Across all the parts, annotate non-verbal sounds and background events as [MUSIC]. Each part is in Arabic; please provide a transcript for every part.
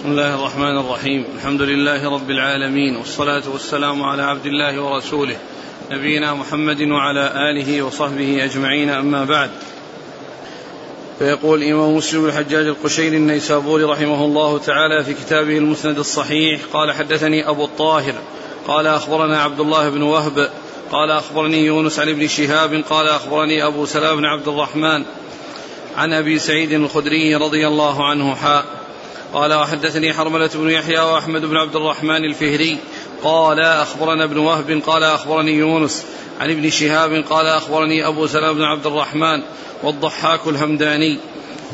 بسم الله الرحمن الرحيم. الحمد لله رب العالمين والصلاة والسلام على عبد الله ورسوله نبينا محمد وعلى آله وصحبه أجمعين أما بعد. فيقول الإمام مسلم الحجاج القشيري النيسابوري رحمه الله تعالى في كتابه المسند الصحيح قال حدثني أبو الطاهر قال أخبرنا عبد الله بن وهب قال أخبرني يونس عن ابن شهاب قال أخبرني أبو سلام بن عبد الرحمن عن أبي سعيد الخدري رضي الله عنه حاء قال وحدثني حرملة بن يحيى وأحمد بن عبد الرحمن الفهري. قال أخبرنا ابن وهب قال أخبرني يونس. عن ابن شهاب قال أخبرني أبو سلام بن عبد الرحمن والضحاك الهمداني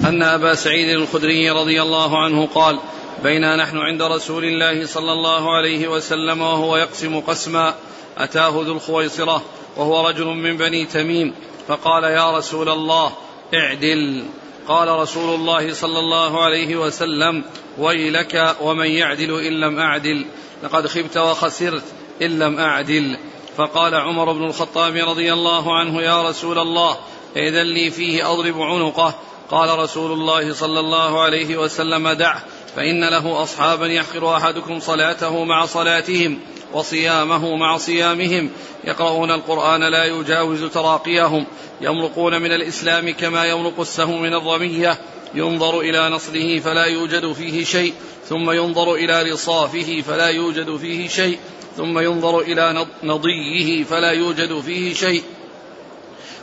أن أبا سعيد الخدري رضي الله عنه قال بينا نحن عند رسول الله صلى الله عليه وسلم وهو يقسم قسما أتاه ذو الخويصرة وهو رجل من بني تميم فقال يا رسول الله اعدل. قال رسول الله صلى الله عليه وسلم ويلك ومن يعدل إن لم أعدل لقد خبت وخسرت إن لم أعدل. فقال عمر بن الخطاب رضي الله عنه يا رسول الله إذا لي فيه أضرب عنقه. قال رسول الله صلى الله عليه وسلم دعه فإن له أصحابا يحقر أحدكم صلاته مع صلاتهم. وصيامه مع صيامهم. يقرؤون القرآن لا يجاوز تراقيهم. يمرقون من الإسلام كما يمرق السهم من الرمية. ينظر إلى نصله فلا يوجد فيه شيء. ثم ينظر إلى رصافه فلا يوجد فيه شيء. ثم ينظر إلى نضيه فلا يوجد فيه شيء.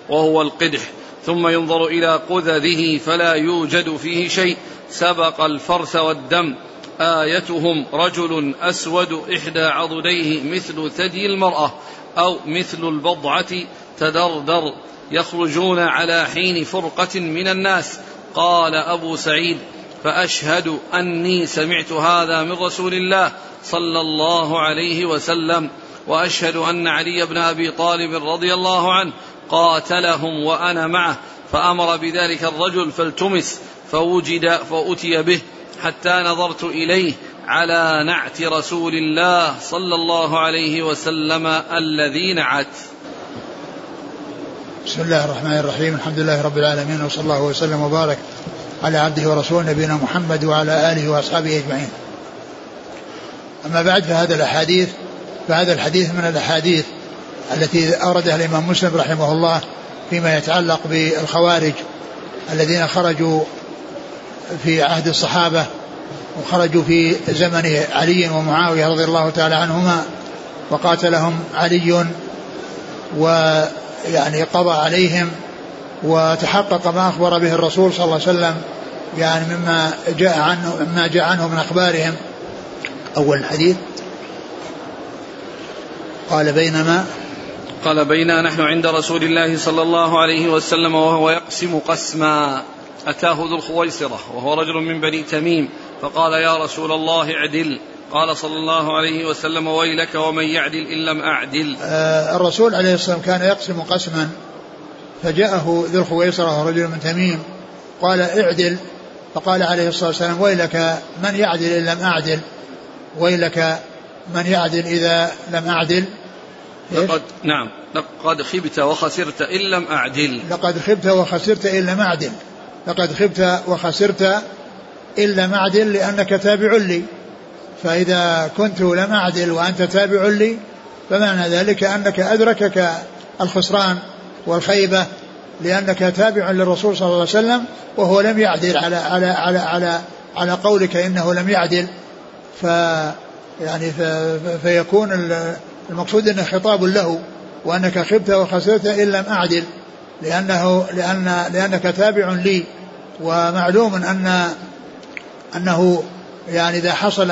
وهو القدح. ثم ينظر إلى قذذه فلا يوجد فيه شيء. سبق الفرث والدم. آيتهم رجل أسود إحدى عضديه مثل ثدي المرأة أو مثل البضعة تدردر يخرجون على حين فرقة من الناس. قال أبو سعيد فأشهد أني سمعت هذا من رسول الله صلى الله عليه وسلم وأشهد أن علي بن أبي طالب رضي الله عنه قاتلهم وأنا معه فأمر بذلك الرجل فالتمس فوجد فأتي به حتى نظرت إليه على نعت رسول الله صلى الله عليه وسلم الذي نعت. بسم الله الرحمن الرحيم. الحمد لله رب العالمين وصلى الله وسلم وبارك على عبده ورسوله نبينا محمد وعلى آله وأصحابه أجمعين. أما بعد فهذا الأحاديث فهذا الحديث من الأحاديث التي أوردها الإمام مسلم رحمه الله فيما يتعلق بالخوارج الذين خرجوا في عهد الصحابة وخرجوا في زمن علي ومعاوية رضي الله تعالى عنهما وقاتلهم علي ويعني قضى عليهم وتحقق ما أخبر به الرسول صلى الله عليه وسلم يعني مما جاء عنه مما جاء عنه من أخبارهم. أول الحديث. قال بينما. قال بينا نحن عند رسول الله صلى الله عليه وسلم وهو يقسم قسما. أتاه ذو الخويصرة وهو رجل من بني تميم فقال يا رسول الله اعدل. قال صلى الله عليه وسلم ويلك ومن يعدل إن لم أعدل. آه الرسول عليه الصلاة والسلام كان يقسم قسما فجاءه ذو الخويصرة رجل من تميم قال اعدل. فقال عليه الصلاة والسلام ويلك من يعدل إن لم أعدل؟ ويلك من يعدل إذا لم أعدل؟ لقد نعم. لقد خبت وخسرت إن لم أعدل. لقد خبت وخسرت إن لم أعدل. لقد خبت وخسرت إن لم أعدل لأنك تابع لي. فإذا كنت لم أعدل وأنت تابع لي فمعنى ذلك أنك أدركك الخسران والخيبة لأنك تابع للرسول صلى الله عليه وسلم وهو لم يعدل على على على على على قولك إنه لم يعدل. ف يعني فيكون المقصود أنه خطاب له وأنك خبت وخسرت إن لم أعدل. لأنه لأن لأنك تابع لي ومعلوم أن أنه يعني إذا حصل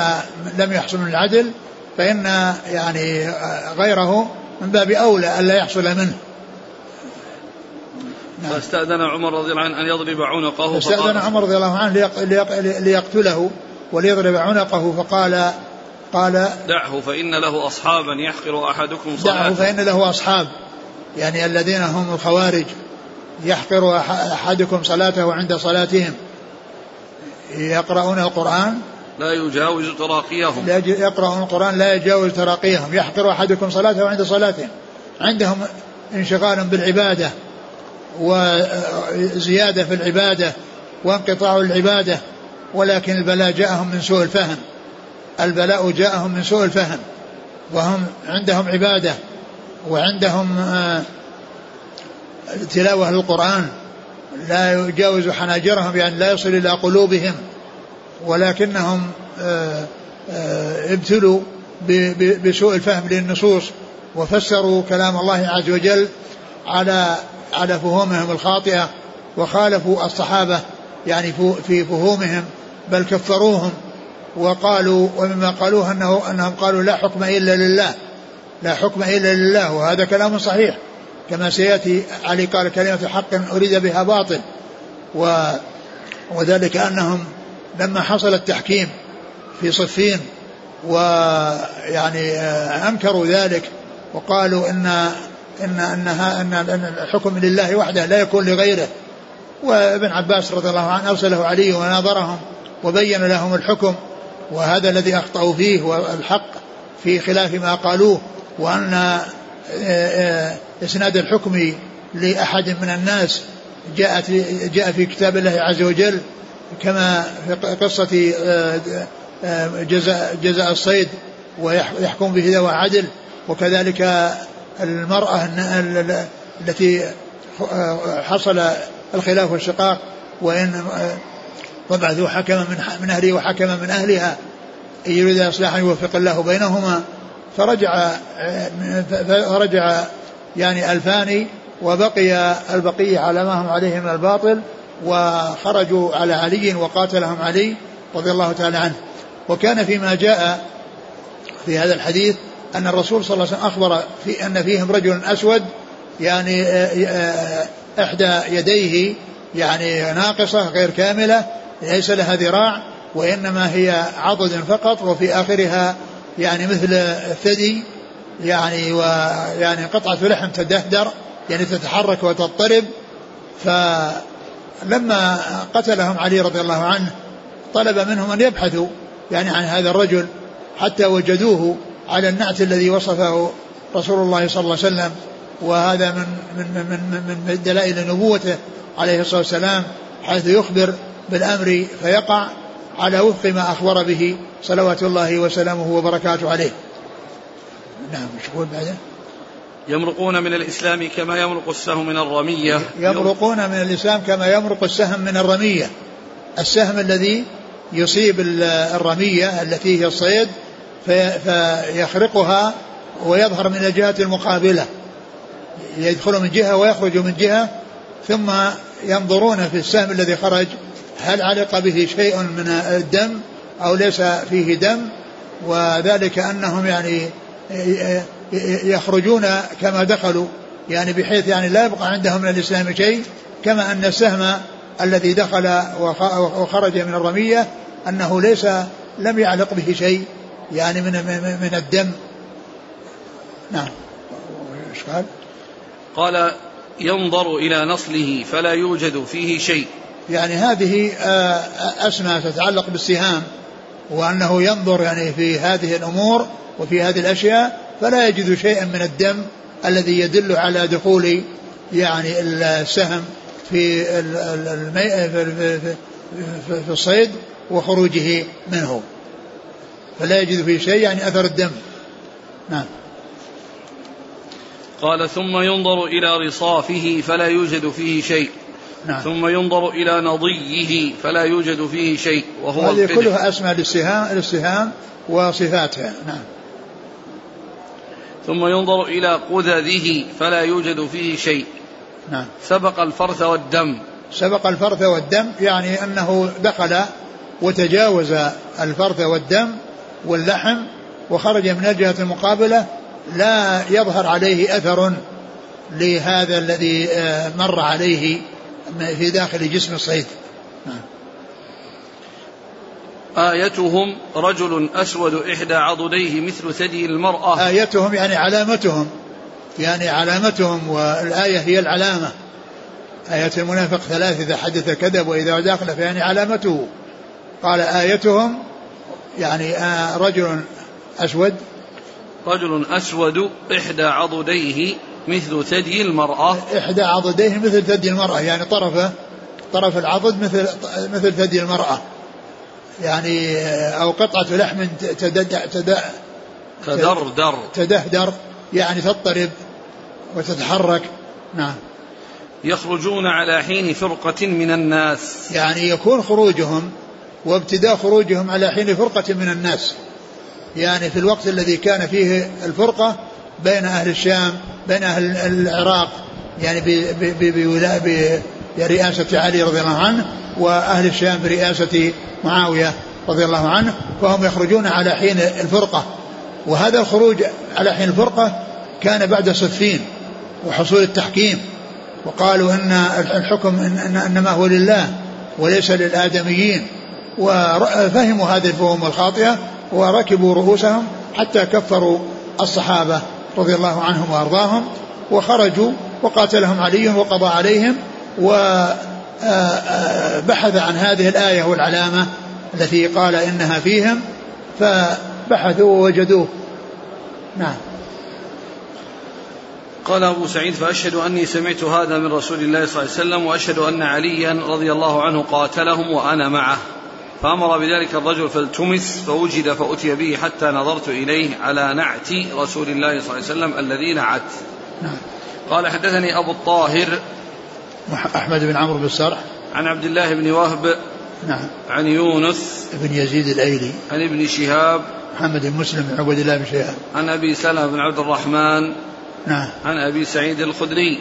لم يحصل من العدل فإن يعني غيره من باب أولى ألا يحصل منه. نعم. فاستأذن عمر رضي الله عنه أن يضرب عنقه فاستأذن عمر رضي الله عنه ليقتله وليضرب عنقه فقال قال دعه فإن له أصحابا يحقر أحدكم صلاته. دعه فإن له أصحاب يعني الذين هم الخوارج. يحقر أحدكم صلاته عند صلاتهم. يقرؤون القرآن؟ لا يجاوز تراقيهم. لا يقرؤون القرآن لا يجاوز تراقيهم. يحقر أحدكم صلاته عند صلاتهم. عندهم انشغال بالعبادة وزيادة في العبادة وانقطاع العبادة ولكن البلاء جاءهم من سوء الفهم. البلاء جاءهم من سوء الفهم. وهم عندهم عبادة وعندهم آه، تلاوة للقرآن لا يجاوز حناجرهم يعني لا يصل إلى قلوبهم ولكنهم آه، آه، ابتلوا بسوء الفهم للنصوص وفسروا كلام الله عز وجل على على فهومهم الخاطئة وخالفوا الصحابة يعني في فهومهم بل كفروهم وقالوا ومما قالوه انه أنهم قالوا لا حكم إلا لله لا حكم إلا لله وهذا كلام صحيح. كما سيأتي علي قال كلمة حق أريد بها باطل و وذلك أنهم لما حصل التحكيم في صفين ويعني آه، أنكروا ذلك وقالوا ان ان انها ان الحكم لله وحده لا يكون لغيره. وابن عباس رضي الله عنه أرسله علي وناظرهم وبين لهم الحكم وهذا الذي أخطأوا فيه والحق في خلاف ما قالوه وأن آه، آه، إسناد الحكم لأحد من الناس جاءت جاء في كتاب الله عز وجل كما في قصة آه، جزاء جزاء الصيد ويحكم به ذوى عدل. وكذلك المرأة التي حصل الخلاف والشقاق وإن وابعثوا حكما من من اهله وحكما من أهلها إن يريد اصلاحا يوفق الله بينهما فرجع فرجع يعني الفان وبقي البقية على ما هم عليه من الباطل وخرجوا على علي وقاتلهم علي رضي الله تعالى عنه. وكان فيما جاء في هذا الحديث أن الرسول صلى الله عليه وسلم أخبر في أن فيهم رجل أسود يعني آه، آه، إحدى يديه يعني ناقصة غير كاملة ليس لها ذراع وإنما هي عضد فقط وفي آخرها يعني مثل الثدي يعني ويعني قطعة لحم تدهدر يعني تتحرك وتضطرب فلما قتلهم علي رضي الله عنه طلب منهم أن يبحثوا يعني عن هذا الرجل حتى وجدوه على النعت الذي وصفه رسول الله صلى الله عليه وسلم وهذا من من من من, دلائل نبوته عليه الصلاة والسلام حيث يخبر بالأمر فيقع على وفق ما أخبر به صلوات الله وسلامه وبركاته عليه. نعم مش يقول بعده؟ يمرقون من الإسلام كما يمرق السهم من الرمية. يمرقون من الإسلام كما يمرق السهم من الرمية. السهم الذي يصيب الرمية التي هي الصيد فيخرقها ويظهر من الجهة المقابلة. يدخل من جهة ويخرج من جهة ثم ينظرون في السهم الذي خرج هل علق به شيء من الدم أو ليس فيه دم وذلك أنهم يعني يخرجون كما دخلوا يعني بحيث يعني لا يبقى عندهم من الإسلام شيء كما أن السهم الذي دخل وخرج من الرمية أنه ليس لم يعلق به شيء يعني من من الدم. نعم. إيش قال؟ قال ينظر إلى نصله فلا يوجد فيه شيء. يعني هذه آه، أسماء تتعلق بالسهام وأنه ينظر يعني في هذه الأمور وفي هذه الأشياء فلا يجد شيئا من الدم الذي يدل على دخول يعني السهم في. في الصيد وخروجه منه. فلا يجد فيه شيء يعني أثر الدم. نعم. قال ثم ينظر إلى رصافه فلا يوجد فيه شيء. نعم. ثم ينظر إلى نضيه فلا يوجد فيه شيء وهو هذه كلها أسماء للسهام للسهام وصفاتها. نعم. ثم ينظر إلى قذذه فلا يوجد فيه شيء. نعم. سبق الفرث والدم. سبق الفرث والدم يعني أنه دخل وتجاوز الفرث والدم واللحم وخرج من الجهة المقابلة لا يظهر عليه أثر لهذا الذي آه، مر عليه في داخل جسم الصيد. نعم. آيتهم رجل أسود إحدى عضديه مثل ثدي المرأة. آيتهم يعني علامتهم يعني علامتهم والآية هي العلامة. آية المنافق ثلاث إذا حدث كذب وإذا داخل فيعني علامته. قال آيتهم يعني آه رجل أسود. رجل أسود إحدى عضديه مثل ثدي المرأة. إحدى عضديه مثل ثدي المرأة يعني طرفه طرف العضد مثل مثل ثدي المرأة. يعني أو قطعة لحم تدردر تدهدر يعني تضطرب وتتحرك. نعم. يخرجون على حين فرقة من الناس. يعني يكون خروجهم وابتداء خروجهم على حين فرقة من الناس. يعني في الوقت الذي كان فيه الفرقة بين أهل الشام بين أهل العراق يعني برئاسة علي رضي الله عنه وأهل الشام برئاسة معاوية رضي الله عنه فهم يخرجون على حين الفرقة. وهذا الخروج على حين الفرقة كان بعد صفين وحصول التحكيم. وقالوا إن الحكم إن إنما هو لله وليس للآدميين. وفهموا هذه الفهوم الخاطئة وركبوا رؤوسهم حتى كفروا الصحابة رضي الله عنهم وأرضاهم وخرجوا وقاتلهم علي وقضى عليهم. وبحث عن هذه الآية والعلامة التي قال إنها فيهم فبحثوا ووجدوه نعم. قال أبو سعيد فأشهد أني سمعت هذا من رسول الله صلى الله عليه وسلم وأشهد أن عليا رضي الله عنه قاتلهم وأنا معه. فأمر بذلك الرجل فالتمس فوجد فأتي به حتى نظرت إليه على نعت رسول الله صلى الله عليه وسلم الذي نعت نعم. قال حدثني أبو الطاهر أحمد بن عمرو بن السرح عن عبد الله بن وهب. نعم. عن يونس. بن يزيد الأيلي. عن ابن شهاب. محمد بن مسلم بن عبد الله بن شهاب. عن أبي سلمة بن عبد الرحمن. نعم. عن أبي سعيد الخدري.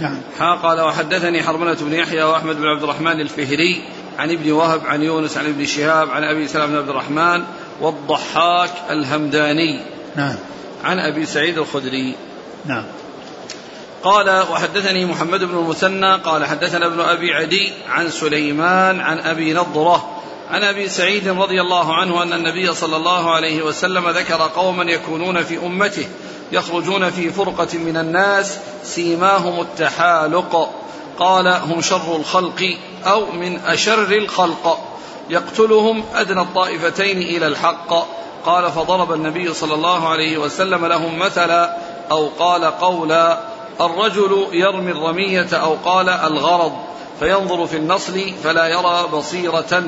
نعم. حا قال وحدثني حرملة بن يحيى وأحمد بن عبد الرحمن الفهري عن ابن وهب عن يونس عن ابن شهاب عن أبي سلمة بن عبد الرحمن والضحاك الهمداني. نعم. عن أبي سعيد الخدري. نعم. قال وحدثني محمد بن المثنى قال حدثنا ابن أبي عدي عن سليمان عن أبي نضرة عن أبي سعيد رضي الله عنه أن النبي صلى الله عليه وسلم ذكر قوما يكونون في أمته يخرجون في فرقة من الناس سيماهم التحالق. قال هم شر الخلق أو من أشر الخلق. يقتلهم أدنى الطائفتين إلى الحق. قال فضرب النبي صلى الله عليه وسلم لهم مثلا أو قال قولا. الرجل يرمي الرمية أو قال الغرض فينظر في النصل فلا يرى بصيرة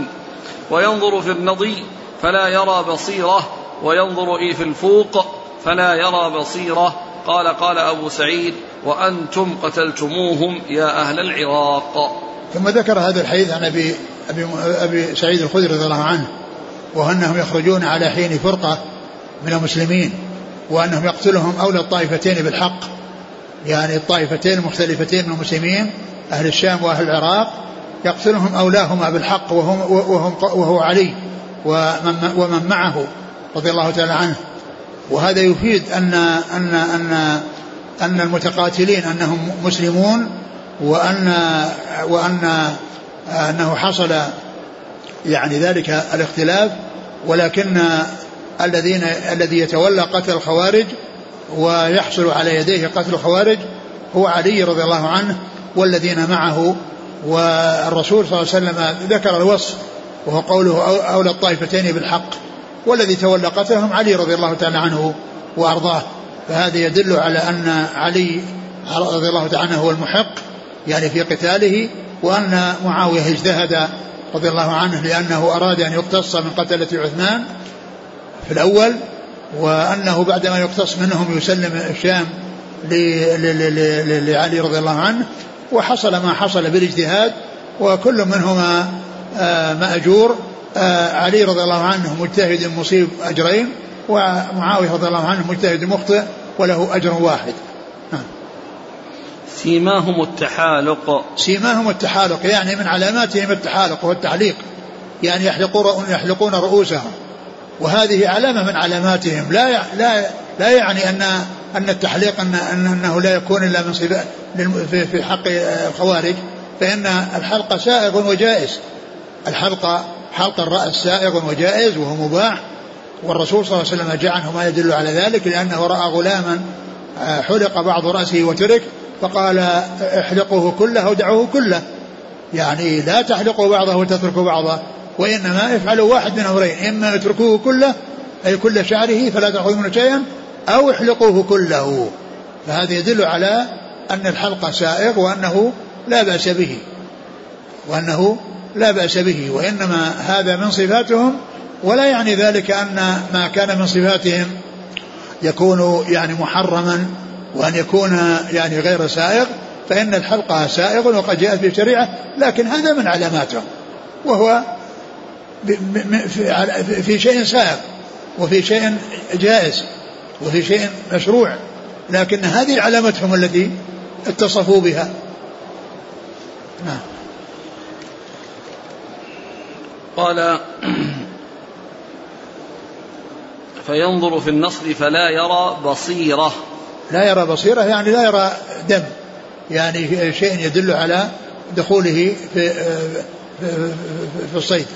وينظر في النضي فلا يرى بصيرة وينظر في الفوق فلا يرى بصيرة. قال قال أبو سعيد وأنتم قتلتموهم يا أهل العراق. ثم ذكر هذا الحديث عن أبي, أبي, أبي سعيد الخدري رضي الله عنه وأنهم يخرجون على حين فرقة من المسلمين وأنهم يقتلهم أولى الطائفتين بالحق. يعني الطائفتين المختلفتين من المسلمين أهل الشام وأهل العراق يقتلهم أولاهما بالحق وهم وهم وهو علي ومن, ومن معه رضي الله تعالى عنه. وهذا يفيد أن أن أن أن المتقاتلين أنهم مسلمون وأن وأن أنه حصل يعني ذلك الاختلاف ولكن الذين الذي يتولى قتل الخوارج ويحصل على يديه قتل الخوارج هو علي رضي الله عنه والذين معه. والرسول صلى الله عليه وسلم ذكر الوصف وهو قوله أولى الطائفتين بالحق. والذي تولى قتلهم علي رضي الله تعالى عنه وأرضاه. فهذا يدل على أن علي رضي الله تعالى عنه هو المحق يعني في قتاله وأن معاوية اجتهد رضي الله عنه لأنه أراد أن يقتص من قتلة عثمان في الأول. وأنه بعدما يقتص منهم يسلم الشام لعلي رضي الله عنه وحصل ما حصل بالاجتهاد وكل منهما آه، مأجور. آه، علي رضي الله عنه مجتهد مصيب أجرين ومعاوية رضي الله عنه مجتهد مخطئ وله أجر واحد. نعم. سيماهم التحالق. سيماهم التحالق يعني من علاماتهم التحالق والتعليق يعني يحلقون يحلقون رؤوسهم. وهذه علامة من علاماتهم. لا لا لا يعني أن أن التحليق أن أنه لا يكون إلا من صفات في حق الخوارج. فإن الحلق سائغ وجائز. الحلق حلق الرأس سائغ وجائز وهو مباح. والرسول صلى الله عليه وسلم جاء عنه ما يدل على ذلك لأنه رأى غلاما آه، حلق بعض رأسه وترك. فقال احلقوه كله أو دعوه كله. يعني لا تحلقوا بعضه وتتركوا بعضه. وإنما افعلوا واحد من أمرين إما اتركوه كله أي كل شعره فلا تأخذوا منه شيئا أو احلقوه كله. فهذا يدل على أن الحلق سائغ وأنه لا بأس به. وأنه لا بأس به. وإنما هذا من صفاتهم ولا يعني ذلك أن ما كان من صفاتهم يكون يعني محرما وأن يكون يعني غير سائغ فإن الحلقة سائغ وقد جاءت في الشريعة لكن هذا من علاماتهم وهو في شيء سائغ وفي شيء جائز وفي شيء مشروع لكن هذه علامتهم التي اتصفوا بها. نعم. قال فينظر في النصر فلا يرى بصيرة. لا يرى بصيرة يعني لا يرى دم يعني شيء يدل على دخوله في في الصيد.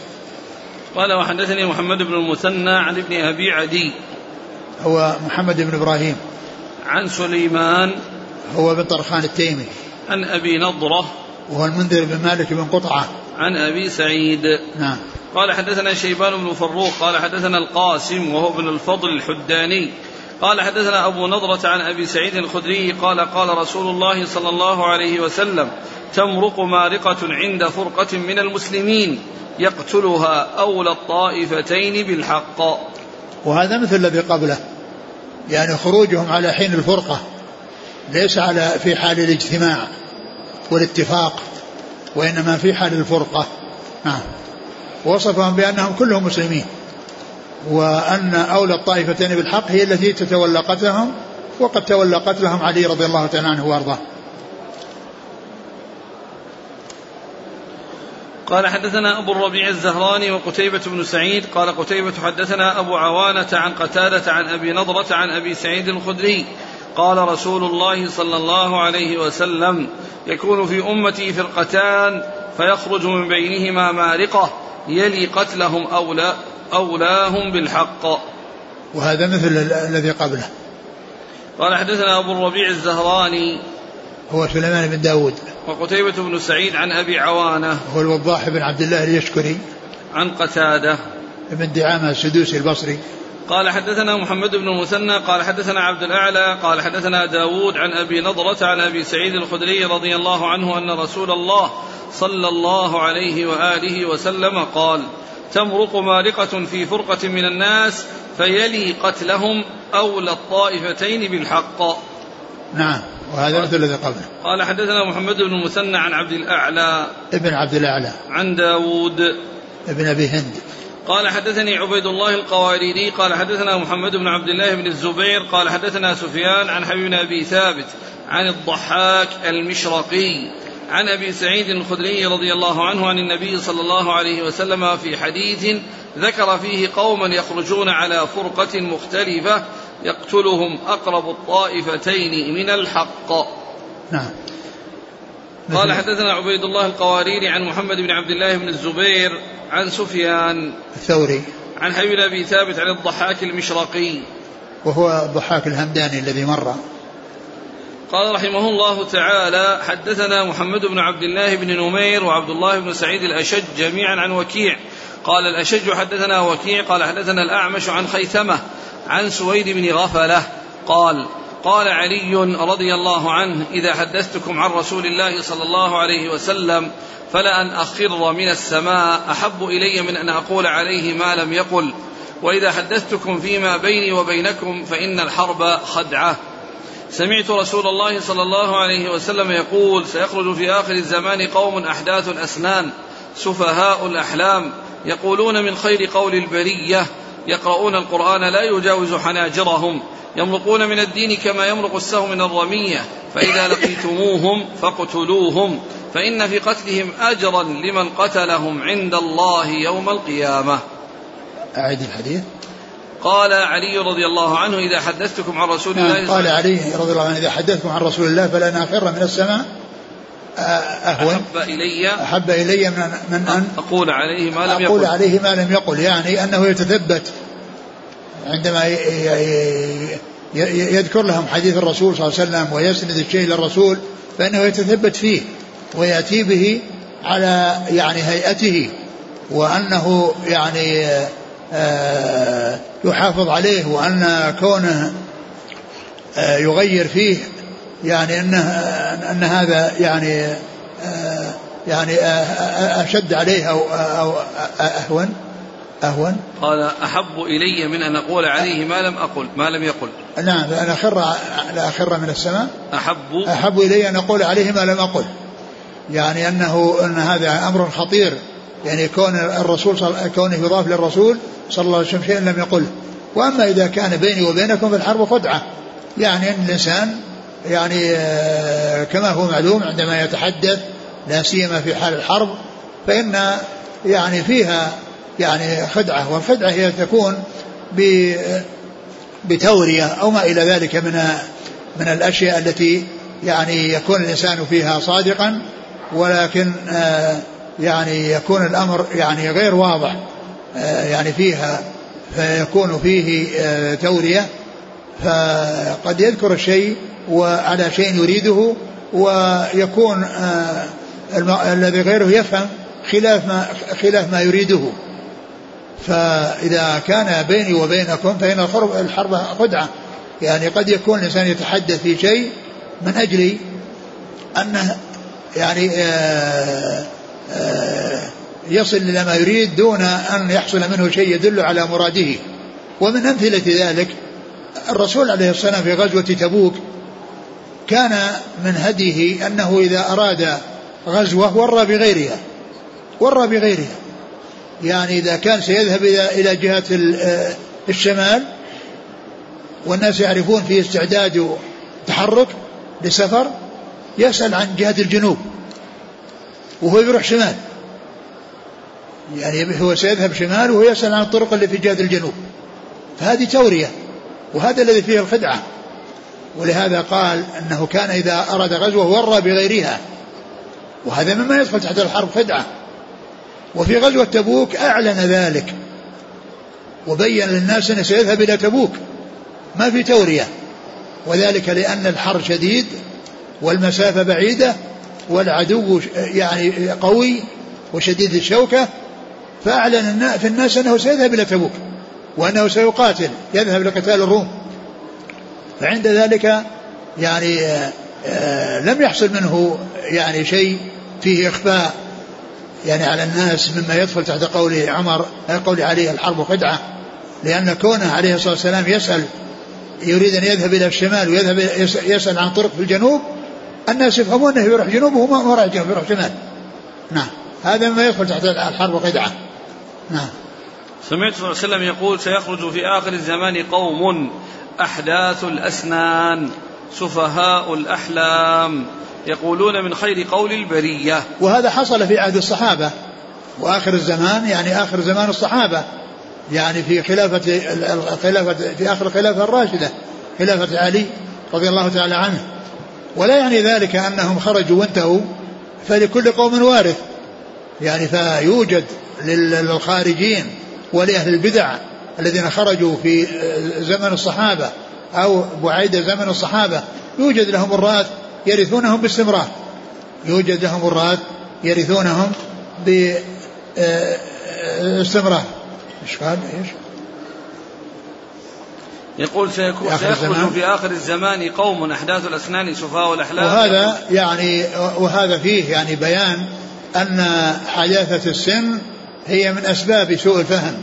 قال وحدثني محمد بن المثنى عن ابن أبي عدي. هو محمد بن إبراهيم. عن سليمان. هو بن طرخان التيمي. عن أبي نضرة. وهو المنذر بن مالك بن قطعة. عن أبي سعيد. نعم. قال حدثنا شيبان بن فروق قال حدثنا القاسم وهو ابن الفضل الحداني. قال حدثنا أبو نضرة عن أبي سعيد الخدري قال قال رسول الله صلى الله عليه وسلم تمرق مارقة عند فرقة من المسلمين يقتلها أولى الطائفتين بالحق. وهذا مثل الذي قبله يعني خروجهم على حين الفرقة ليس على في حال الاجتماع والاتفاق وإنما في حال الفرقة. نعم. وصفهم بأنهم كلهم مسلمين. وأن أولى الطائفتين بالحق هي التي تتولى قتلهم وقد تولى قتلهم علي رضي الله تعالى عنه وأرضاه. قال حدثنا أبو الربيع الزهراني وقتيبة بن سعيد قال قتيبة حدثنا أبو عوانة عن قتادة عن أبي نضرة عن أبي سعيد الخدري قال رسول الله صلى الله عليه وسلم يكون في أمتي فرقتان فيخرج من بينهما مارقة. يلي قتلهم أولى أولاهم بالحق. وهذا مثل الذي قبله. قال حدثنا أبو الربيع الزهراني. هو سليمان بن داود. وقتيبة بن سعيد عن أبي عوانة. هو الوضاح بن عبد الله اليشكري. عن قتادة. بن دعامة السدوسي البصري. قال حدثنا محمد بن المثنى قال حدثنا عبد الأعلى قال حدثنا داود عن أبي نضرة عن أبي سعيد الخدري رضي الله عنه أن رسول الله صلى الله عليه وآله وسلم قال تمرق مارقة في فرقة من الناس فيلي قتلهم أولى الطائفتين بالحق. نعم وهذا مثل الذي قبله. قال حدثنا محمد بن المثنى عن عبد الأعلى ابن عبد الأعلى. عن داود ابن أبي هند. قال حدثني عبيد الله القواريري قال حدثنا محمد بن عبد الله بن الزبير قال حدثنا سفيان عن حبيب أبي ثابت عن الضحاك المشرقي عن أبي سعيد الخدري رضي الله عنه عن النبي صلى الله عليه وسلم في حديث ذكر فيه قوما يخرجون على فرقة مختلفة يقتلهم أقرب الطائفتين من الحق. نعم. قال حدثنا عبيد الله القواريري عن محمد بن عبد الله بن الزبير عن سفيان الثوري. عن حبيب أبي ثابت عن الضحاك المشرقي. وهو الضحاك الهمداني الذي مر. قال رحمه الله تعالى حدثنا محمد بن عبد الله بن نمير وعبد الله بن سعيد الأشج جميعا عن وكيع. قال الأشج حدثنا وكيع قال حدثنا الأعمش عن خيثمة عن سويد بن غفلة قال قال علي رضي الله عنه إذا حدثتكم عن رسول الله صلى الله عليه وسلم فلأن أخر من السماء أحب إلي من أن أقول عليه ما لم يقل. وإذا حدثتكم فيما بيني وبينكم فإن الحرب خدعة. سمعت رسول الله صلى الله عليه وسلم يقول سيخرج في آخر الزمان قوم أحداث الأسنان سفهاء الأحلام يقولون من خير قول البرية يقرؤون القرآن لا يجاوز حناجرهم يمرقون من الدين كما يمرق السهم من الرمية. فإذا لقيتموهم فاقتلوهم. فإن في قتلهم أجرا لمن قتلهم عند الله يوم القيامة. أعد الحديث. قال علي رضي الله عنه إذا حدثتكم عن رسول الله نعم، قال علي رضي الله عنه إذا حدثتكم عن رسول الله فلن أخر من السماء. أهون. أحب إلي. أحب إلي من, من أن أقول عليه ما لم أقول يقل. عليه ما لم يقل يعني أنه يتثبت. عندما يذكر لهم حديث الرسول صلى الله عليه وسلم ويسند الشيء للرسول فإنه يتثبت فيه ويأتي به على يعني هيئته وأنه يعني آه، يحافظ عليه وأن كونه آه، يغير فيه يعني أنه أن هذا يعني آه، يعني أشد عليه أو, أو أهون. أهون؟ قال أحب إلي من أن أقول عليه ما لم أقل ما لم يقل. نعم أن أخر أخر من السماء. أحب. أحب إلي أن أقول عليه ما لم أقل. يعني أنه أن هذا أمر خطير. يعني كون الرسول كونه يضاف للرسول صلى الله عليه وسلم شيئا لم يقله وأما إذا كان بيني وبينكم في الحرب خدعة. يعني أن الإنسان يعني آه، كما هو معلوم عندما يتحدث لا سيما في حال الحرب فإن يعني فيها يعني خدعة والخدعة هي تكون بتورية أو ما إلى ذلك من من الأشياء التي يعني يكون الإنسان فيها صادقا ولكن آه، يعني يكون الأمر يعني غير واضح آه، يعني فيها فيكون فيه آه، تورية. فقد يذكر الشيء وعلى شيء يريده ويكون الذي غيره يفهم خلاف ما خلاف ما يريده. فإذا كان بيني وبينكم فإن الحرب خدعة. يعني قد يكون الإنسان يتحدث في شيء من أجل أنه يعني آه، آه، يصل إلى ما يريد دون أن يحصل منه شيء يدل على مراده. ومن أمثلة ذلك الرسول عليه الصلاة والسلام في غزوة تبوك كان من هديه أنه إذا أراد غزوة ورى بغيرها. ورى بغيرها. يعني إذا كان سيذهب إلى جهة آه، الشمال والناس يعرفون في استعداد تحرك لسفر يسأل عن جهة الجنوب وهو يروح شمال. يعني هو سيذهب شمال وهو يسأل عن الطرق اللي في جهة الجنوب. فهذه تورية وهذا الذي فيه الخدعة. ولهذا قال أنه كان إذا أراد غزوة ورى بغيرها. وهذا مما يدخل تحت الحرب خدعة. وفي غزوة تبوك أعلن ذلك وبين للناس أنه سيذهب إلى تبوك. ما في تورية. وذلك لأن الحر شديد والمسافة بعيدة والعدو يعني قوي وشديد الشوكة. فأعلن في الناس أنه سيذهب إلى تبوك وأنه سيقاتل يذهب لقتال الروم. فعند ذلك يعني آه، آه، لم يحصل منه يعني شيء فيه إخفاء. يعني على الناس مما يدخل تحت قول عمر قول علي الحرب خدعة لأن كونه عليه الصلاة والسلام يسأل يريد أن يذهب إلى الشمال ويذهب يسأل عن طرق في الجنوب الناس يفهمون أنه يروح جنوب وهو ما راح جنوب يروح شمال. نعم. هذا مما يدخل تحت الحرب خدعة نعم. سمعت صلى الله عليه وسلم يقول سيخرج في آخر الزمان قوم أحداث الأسنان سفهاء الأحلام. يقولون من خير قول البرية. وهذا حصل في عهد الصحابة. وآخر الزمان يعني آخر زمان الصحابة. يعني في خلافة الخلافة في آخر الخلافة الراشدة خلافة علي رضي الله تعالى عنه. ولا يعني ذلك أنهم خرجوا وانتهوا فلكل قوم وارث. يعني فيوجد للخارجين ولأهل البدع الذين خرجوا في زمن الصحابة أو بعيد زمن الصحابة يوجد لهم الراث يرثونهم باستمرار. يوجد لهم الراث يرثونهم باستمرار إيش قال؟ إيش؟ يقول سيكون سيخرج في آخر الزمان قوم أحداث الأسنان سفهاء الأحلام وهذا يعني وهذا فيه يعني بيان أن حداثة السن هي من أسباب سوء الفهم.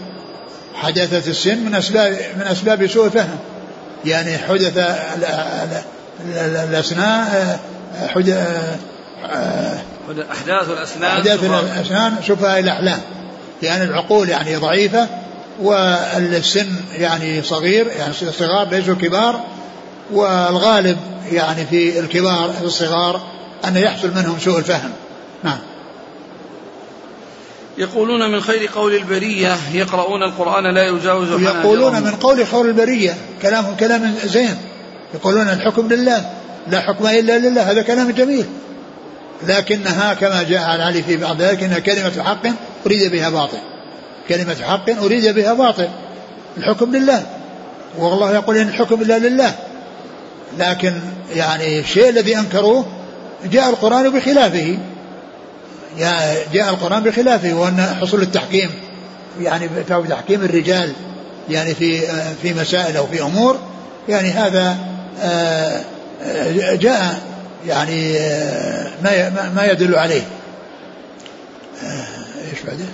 حداثة السن من أسباب من أسباب سوء الفهم. يعني حدث الأسنان حدث أحداث الأسنان أحداث الأسنان سفهاء الأحلام لأن العقول يعني ضعيفة والسن يعني صغير يعني الصغار ليسوا كبار والغالب يعني في الكبار في الصغار أن يحصل منهم سوء الفهم. نعم. يقولون من خير قول البرية يقرؤون القرآن لا يجاوز يقولون من قول قول البرية كلامهم كلام زين. يقولون الحكم لله لا حكم إلا لله هذا كلام جميل. لكنها كما جاء عن علي في بعض ذلك انها كلمة حق أريد بها باطل. كلمة حق أريد بها باطل. الحكم لله. والله يقول إن الحكم إلا لله. لكن يعني الشيء الذي أنكروه جاء القرآن بخلافه. جاء القرآن بخلافه وأن حصول التحكيم يعني تحكيم الرجال يعني في في مسائل أو في أمور يعني هذا آه، آه، جاء يعني آه، ما ما يدل عليه. إيش بعده؟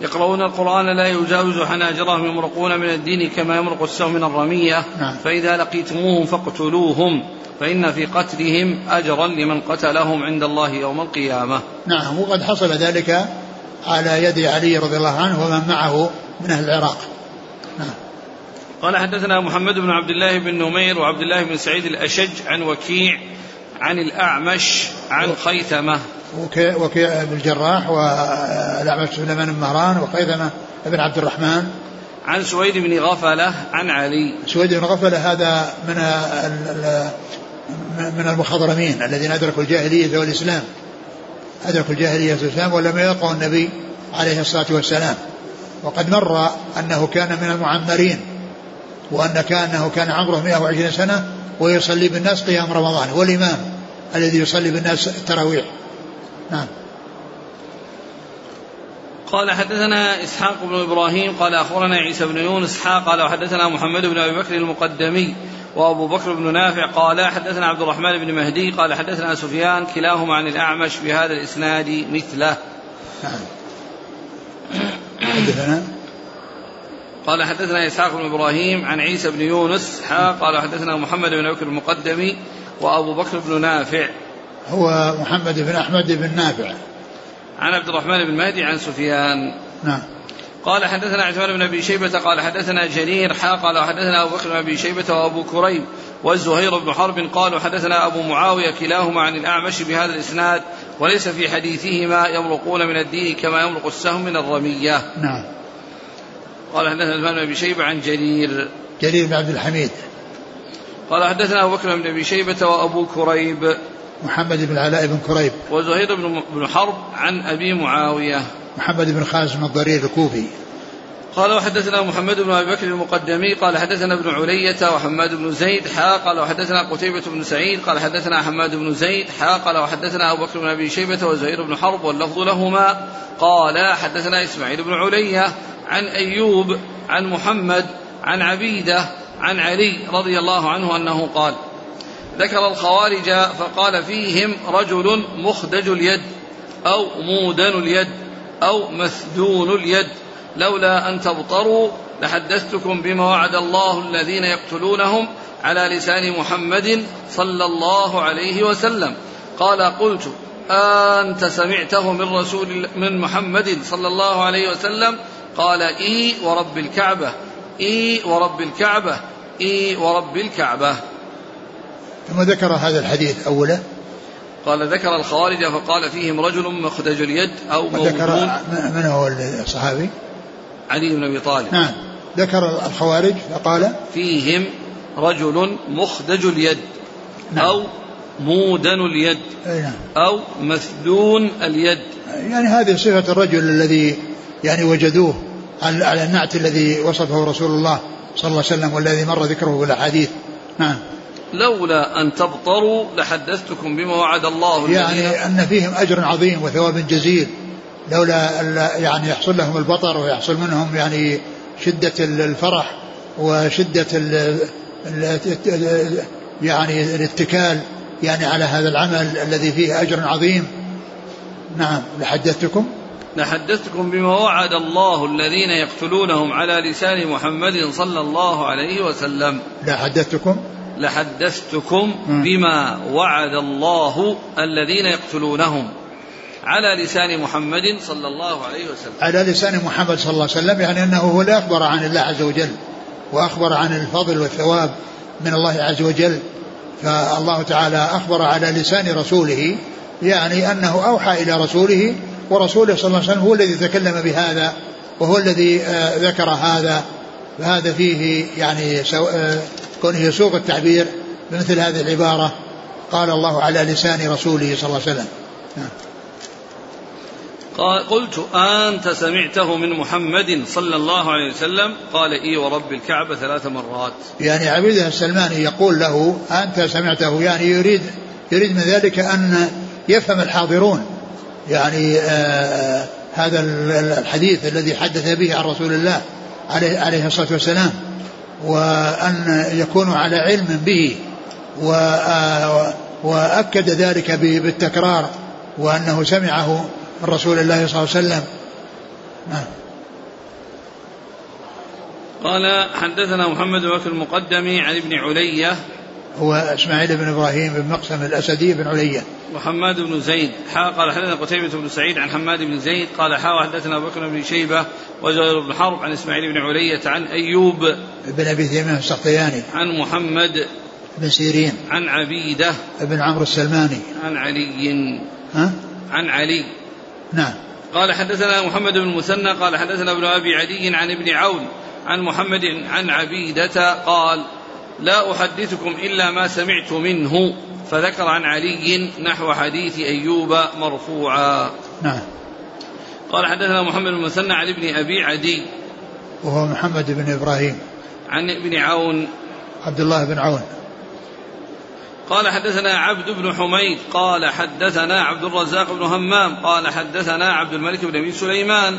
يقرؤون القرآن لا يجاوز حناجرهم يمرقون من الدين كما يمرق السهم من الرمية. نعم. فإذا لقيتموهم فاقتلوهم فإن في قتلهم أجرا لمن قتلهم عند الله يوم القيامة. نعم وقد حصل ذلك على يد علي رضي الله عنه ومن معه من أهل العراق. نعم. قال حدثنا محمد بن عبد الله بن نمير وعبد الله بن سعيد الأشج عن وكيع عن الأعمش عن خيثمة. وكيع وكيع بن الجراح والأعمش سليمان بن مهران وخيثمة بن عبد الرحمن. عن سويد بن غفلة عن علي. سويد بن غفلة هذا من من المخضرمين الذين أدركوا الجاهلية والإسلام. أدركوا الجاهلية والإسلام ولم يلقوا النبي عليه الصلاة والسلام. وقد مر أنه كان من المعمرين. وأن كأنه كان عمره 120 سنة ويصلي بالناس قيام رمضان. هو الإمام الذي يصلي بالناس التراويح نعم. قال حدثنا إسحاق بن إبراهيم قال أخبرنا عيسى بن يونس قال وحدثنا محمد بن أبي بكر المقدمي وأبو بكر بن نافع قال حدثنا عبد الرحمن بن مهدي قال حدثنا سفيان كلاهما عن الأعمش بهذا الإسناد مثله. نعم. حدثنا؟ قال حدثنا إسحاق بن إبراهيم عن عيسى بن يونس حا قال حدثنا محمد بن بكر المقدمي وأبو بكر بن نافع. هو محمد بن أحمد بن نافع. عن عبد الرحمن بن مهدي عن سفيان. نعم. قال حدثنا عثمان بن أبي شيبة قال حدثنا جرير حا قال حدثنا أبو بكر بن أبي شيبة وأبو كريب والزهير بن حرب قالوا حدثنا أبو معاوية كلاهما عن الأعمش بهذا الإسناد وليس في حديثهما يمرقون من الدين كما يمرق السهم من الرمية. نعم. قال حدثنا عثمان بن أبي شيبة عن جرير. جرير بن عبد الحميد. قال حدثنا أبو بكر بن أبي شيبة وأبو كريب. محمد بن العلاء بن كريب. وزهير بن حرب عن أبي معاوية. محمد بن خازم الضرير الكوفي. قال وحدثنا محمد بن أبي بكر المقدمي قال حدثنا ابن علية وحماد بن زيد حا قال وحدثنا قتيبة بن سعيد قال حدثنا حماد بن زيد حا قال وحدثنا أبو بكر بن أبي شيبة وزهير بن حرب واللفظ لهما قال حدثنا إسماعيل بن علية عن أيوب عن محمد عن عبيدة عن علي رضي الله عنه أنه قال ذكر الخوارج فقال فيهم رجل مخدج اليد أو مودن اليد أو مثدون اليد. لولا أن تبطروا لحدثتكم بما وعد الله الذين يقتلونهم على لسان محمد صلى الله عليه وسلم. قال قلت أنت سمعته من رسول من محمد صلى الله عليه وسلم؟ قال إي ورب الكعبة إي ورب الكعبة إي ورب الكعبة. ثم ذكر هذا الحديث أوله قال ذكر الخوارج فقال فيهم رجل مخدج اليد أو وذكر من هو الصحابي؟ علي بن أبي طالب. نعم. ذكر الخوارج فقال فيهم رجل مخدج اليد نعم. أو مودن اليد نعم. أو مثدون اليد. يعني هذه صفة الرجل الذي يعني وجدوه على النعت الذي وصفه رسول الله صلى الله عليه وسلم والذي مر ذكره في الأحاديث. نعم. لولا أن تبطروا لحدثتكم بما وعد الله يعني أن فيهم أجر عظيم وثواب جزيل. لولا يعني يحصل لهم البطر ويحصل منهم يعني شدة الفرح وشدة ال يعني الاتكال يعني على هذا العمل الذي فيه أجر عظيم. نعم لحدثتكم؟ لحدثتكم بما وعد الله الذين يقتلونهم على لسان محمد صلى الله عليه وسلم. لحدثتكم؟ لحدثتكم. بما وعد الله الذين يقتلونهم. على لسان محمد صلى الله عليه وسلم على لسان محمد صلى الله عليه وسلم يعني أنه هو اللي أخبر عن الله عز وجل وأخبر عن الفضل والثواب من الله عز وجل فالله تعالى أخبر على لسان رسوله يعني أنه أوحى إلى رسوله ورسوله صلى الله عليه وسلم هو الذي تكلم بهذا وهو الذي آه، ذكر هذا فهذا فيه يعني. آه، كونه يسوق التعبير بمثل هذه العبارة قال الله على لسان رسوله صلى الله عليه وسلم نعم. قال قلت أنت سمعته من محمد صلى الله عليه وسلم. قال إي ورب الكعبة ثلاث مرات. يعني عبيده السلماني يقول له أنت سمعته يعني يريد يريد من ذلك أن يفهم الحاضرون. يعني آه هذا ال- الحديث الذي حدث به عن رسول الله عليه, عليه الصلاة والسلام وأن يكونوا على علم به آه وأكد ذلك بالتكرار وأنه سمعه من رسول الله صلى الله عليه وسلم. نعم. قال حدثنا محمد بن بكر المقدمي عن ابن علية. هو إسماعيل بن إبراهيم بن مقسم الأسدي بن علية. وحماد بن زيد. حا قال حدثنا قتيبة بن سعيد عن حماد بن زيد. قال حا حدثنا بكر بن شيبة وزهير بن حرب عن إسماعيل بن علية عن أيوب بن أبي تيمية السختياني. عن محمد بن سيرين. عن عبيدة بن عمرو السلماني. عن علي. ها؟ عن علي. نعم. قال حدثنا محمد بن المثنى قال حدثنا ابن أبي عدي عن ابن عون عن محمد عن عبيدة قال لا أحدثكم إلا ما سمعت منه فذكر عن علي نحو حديث أيوب مرفوعا. نعم. قال حدثنا محمد بن المثنى عن ابن أبي عدي وهو محمد بن إبراهيم. عن ابن عون. عبد الله بن عون. قال حدثنا عبد بن حميد قال حدثنا عبد الرزاق بن همام قال حدثنا عبد الملك بن أبي سليمان.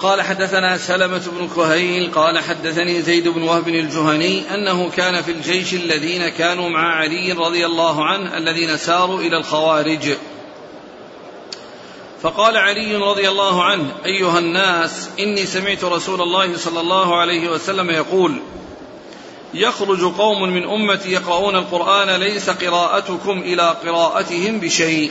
قال حدثنا سلمة بن كهيل قال حدثني زيد بن وهب الجهني أنه كان في الجيش الذين كانوا مع علي رضي الله عنه الذين ساروا إلى الخوارج. فقال علي رضي الله عنه أيها الناس إني سمعت رسول الله صلى الله عليه وسلم يقول يخرج قوم من أمتي يقرؤون القرآن ليس قراءتكم إلى قراءتهم بشيء.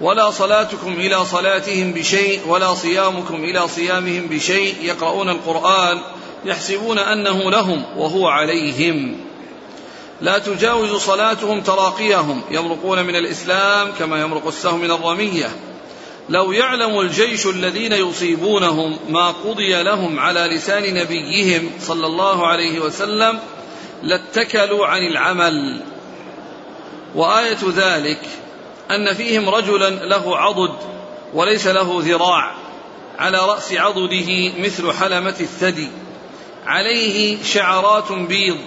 ولا صلاتكم إلى صلاتهم بشيء ولا صيامكم إلى صيامهم بشيء. يقرؤون القرآن يحسبون أنه لهم وهو عليهم. لا تجاوز صلاتهم تراقيهم. يمرقون من الإسلام كما يمرق السهم من الرمية. لو يعلم الجيش الذين يصيبونهم ما قضي لهم على لسان نبيهم صلى الله عليه وسلم لاتكلوا عن العمل. وآية ذلك أن فيهم رجلا له عضد وليس له ذراع على رأس عضده مثل حلمة الثدي. عليه شعرات بيض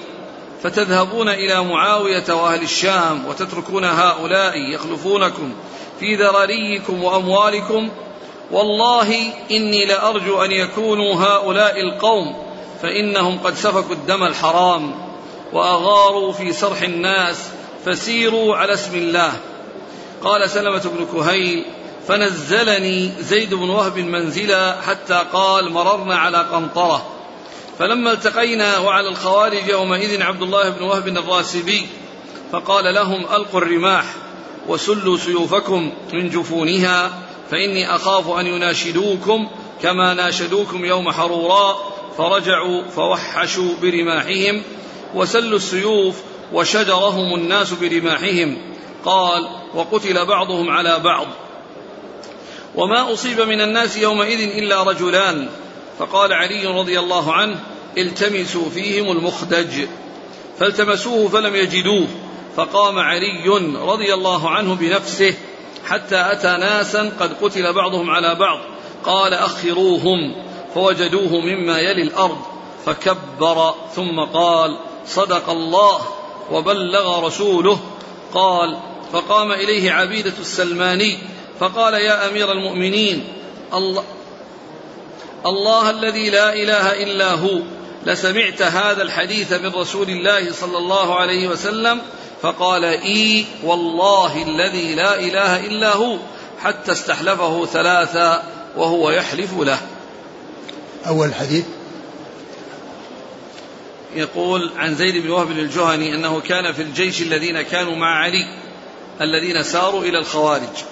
فتذهبون إلى معاوية وأهل الشام وتتركون هؤلاء يخلفونكم. في ذراريكم وأموالكم والله إني لأرجو أن يكونوا هؤلاء القوم فإنهم قد سفكوا الدم الحرام وأغاروا في سرح الناس فسيروا على اسم الله. قال سلمة بن كهيل فنزلني زيد بن وهب منزلا حتى قال مررنا على قنطرة. فلما التقينا وعلى الخوارج يومئذ عبد الله بن وهب الراسبي فقال لهم ألقوا الرماح. وسلوا سيوفكم من جفونها فإني أخاف أن يناشدوكم كما ناشدوكم يوم حروراء فرجعوا فوحشوا برماحهم وسلوا السيوف وشجرهم الناس برماحهم. قال وقتل بعضهم على بعض. وما أصيب من الناس يومئذ إلا رجلان. فقال علي رضي الله عنه التمسوا فيهم المخدج. فالتمسوه فلم يجدوه. فقام علي رضي الله عنه بنفسه حتى أتى ناسا قد قتل بعضهم على بعض. قال أخروهم فوجدوه مما يلي الأرض فكبر ثم قال صدق الله وبلغ رسوله قال فقام إليه عبيدة السلماني فقال يا أمير المؤمنين الله, الله الذي لا إله إلا هو لسمعت هذا الحديث من رسول الله صلى الله عليه وسلم فقال إي والله الذي لا إله إلا هو حتى استحلفه ثلاثا وهو يحلف له. أول حديث. يقول عن زيد بن وهب الجهني أنه كان في الجيش الذين كانوا مع علي الذين ساروا إلى الخوارج.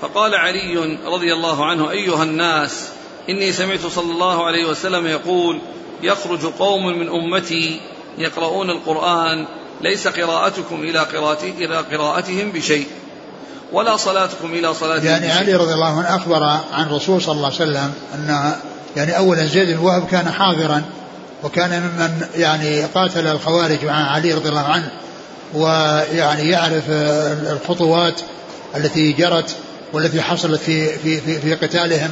فقال علي رضي الله عنه أيها الناس إني سمعت صلى الله عليه وسلم يقول يخرج قوم من أمتي يقرؤون القرآن ليس قراءتكم إلى قراءته إلى قراءتهم بشيء ولا صلاتكم إلى صلاتهم يعني علي رضي الله عنه أخبر عن الرسول صلى الله عليه وسلم أن يعني اولا زيد بن وهب كان حاضرا وكان ممن يعني قاتل الخوارج مع علي رضي الله عنه ويعني يعرف الخطوات التي جرت والتي حصلت في في في, في قتالهم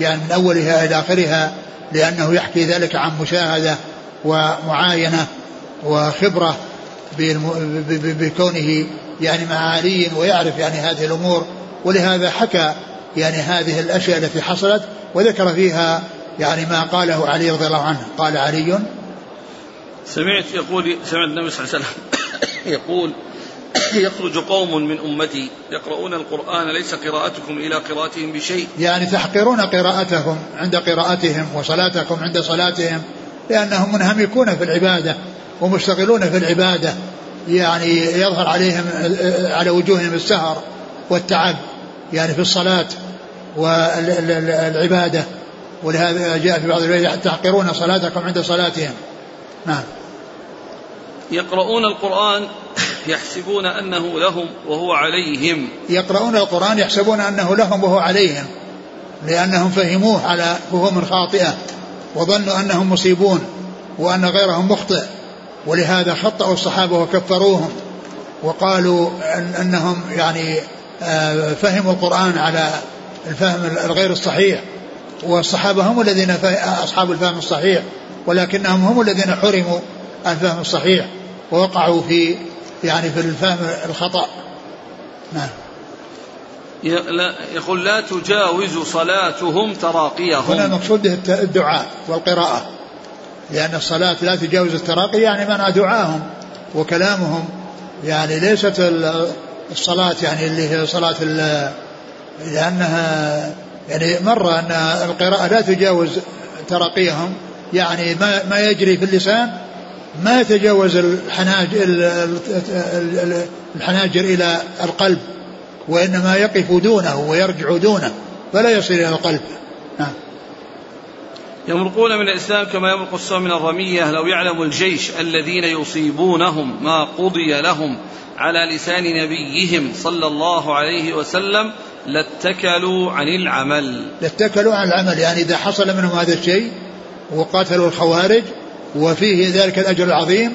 يعني من أولها إلى آخرها لأنه يحكي ذلك عن مشاهدة ومعاينة وخبرة بكونه يعني مع علي ويعرف يعني هذه الأمور. ولهذا حكى يعني هذه الأشياء التي حصلت وذكر فيها يعني ما قاله علي رضي الله عنه. قال علي سمعت يقول سمعت النبي صلى الله عليه وسلم [COUGHS] يقول يخرج قوم من أمتي يقرؤون القرآن ليس قراءتكم إلى قراءتهم بشيء. يعني تحقرون قراءتهم عند قراءتهم وصلاتكم عند صلاتهم لأنهم منهمكون في العبادة. ومشتغلون في العبادة يعني يظهر عليهم على وجوههم السهر والتعب يعني في الصلاة والعبادة ولهذا جاء في بعض الروايات تحقرون صلاتكم عند صلاتهم. نعم. يقرؤون القرآن يحسبون أنه لهم وهو عليهم. يقرؤون القرآن يحسبون أنه لهم وهو عليهم لأنهم فهموه على فهوم خاطئة وظنوا أنهم مصيبون وأن غيرهم مخطئ. ولهذا خطأوا الصحابة وكفروهم وقالوا أن أنهم يعني آه، فهموا القرآن على الفهم الغير الصحيح. والصحابة هم الذين أصحاب الفهم الصحيح ولكنهم هم الذين حرموا الفهم الصحيح ووقعوا في يعني في الفهم الخطأ. نعم. يقول لا تجاوز صلاتهم تراقيهم. هنا المقصود الدعاء والقراءة. لأن الصلاة لا تجاوز التراقي يعني منع دعاهم وكلامهم يعني ليست الصلاة يعني اللي هي صلاة لأنها يعني مرة أن القراءة لا تجاوز تراقيهم يعني ما ما يجري في اللسان ما يتجاوز الحناجر الحناجر إلى القلب وإنما يقف دونه ويرجع دونه فلا يصل إلى القلب. نعم. يمرقون من الإسلام كما يمرق السهم من الرمية. لو يعلم الجيش الذين يصيبونهم ما قضي لهم على لسان نبيهم صلى الله عليه وسلم لاتكلوا عن العمل. لاتكلوا عن العمل يعني إذا حصل منهم هذا الشيء وقاتلوا الخوارج وفيه ذلك الأجر العظيم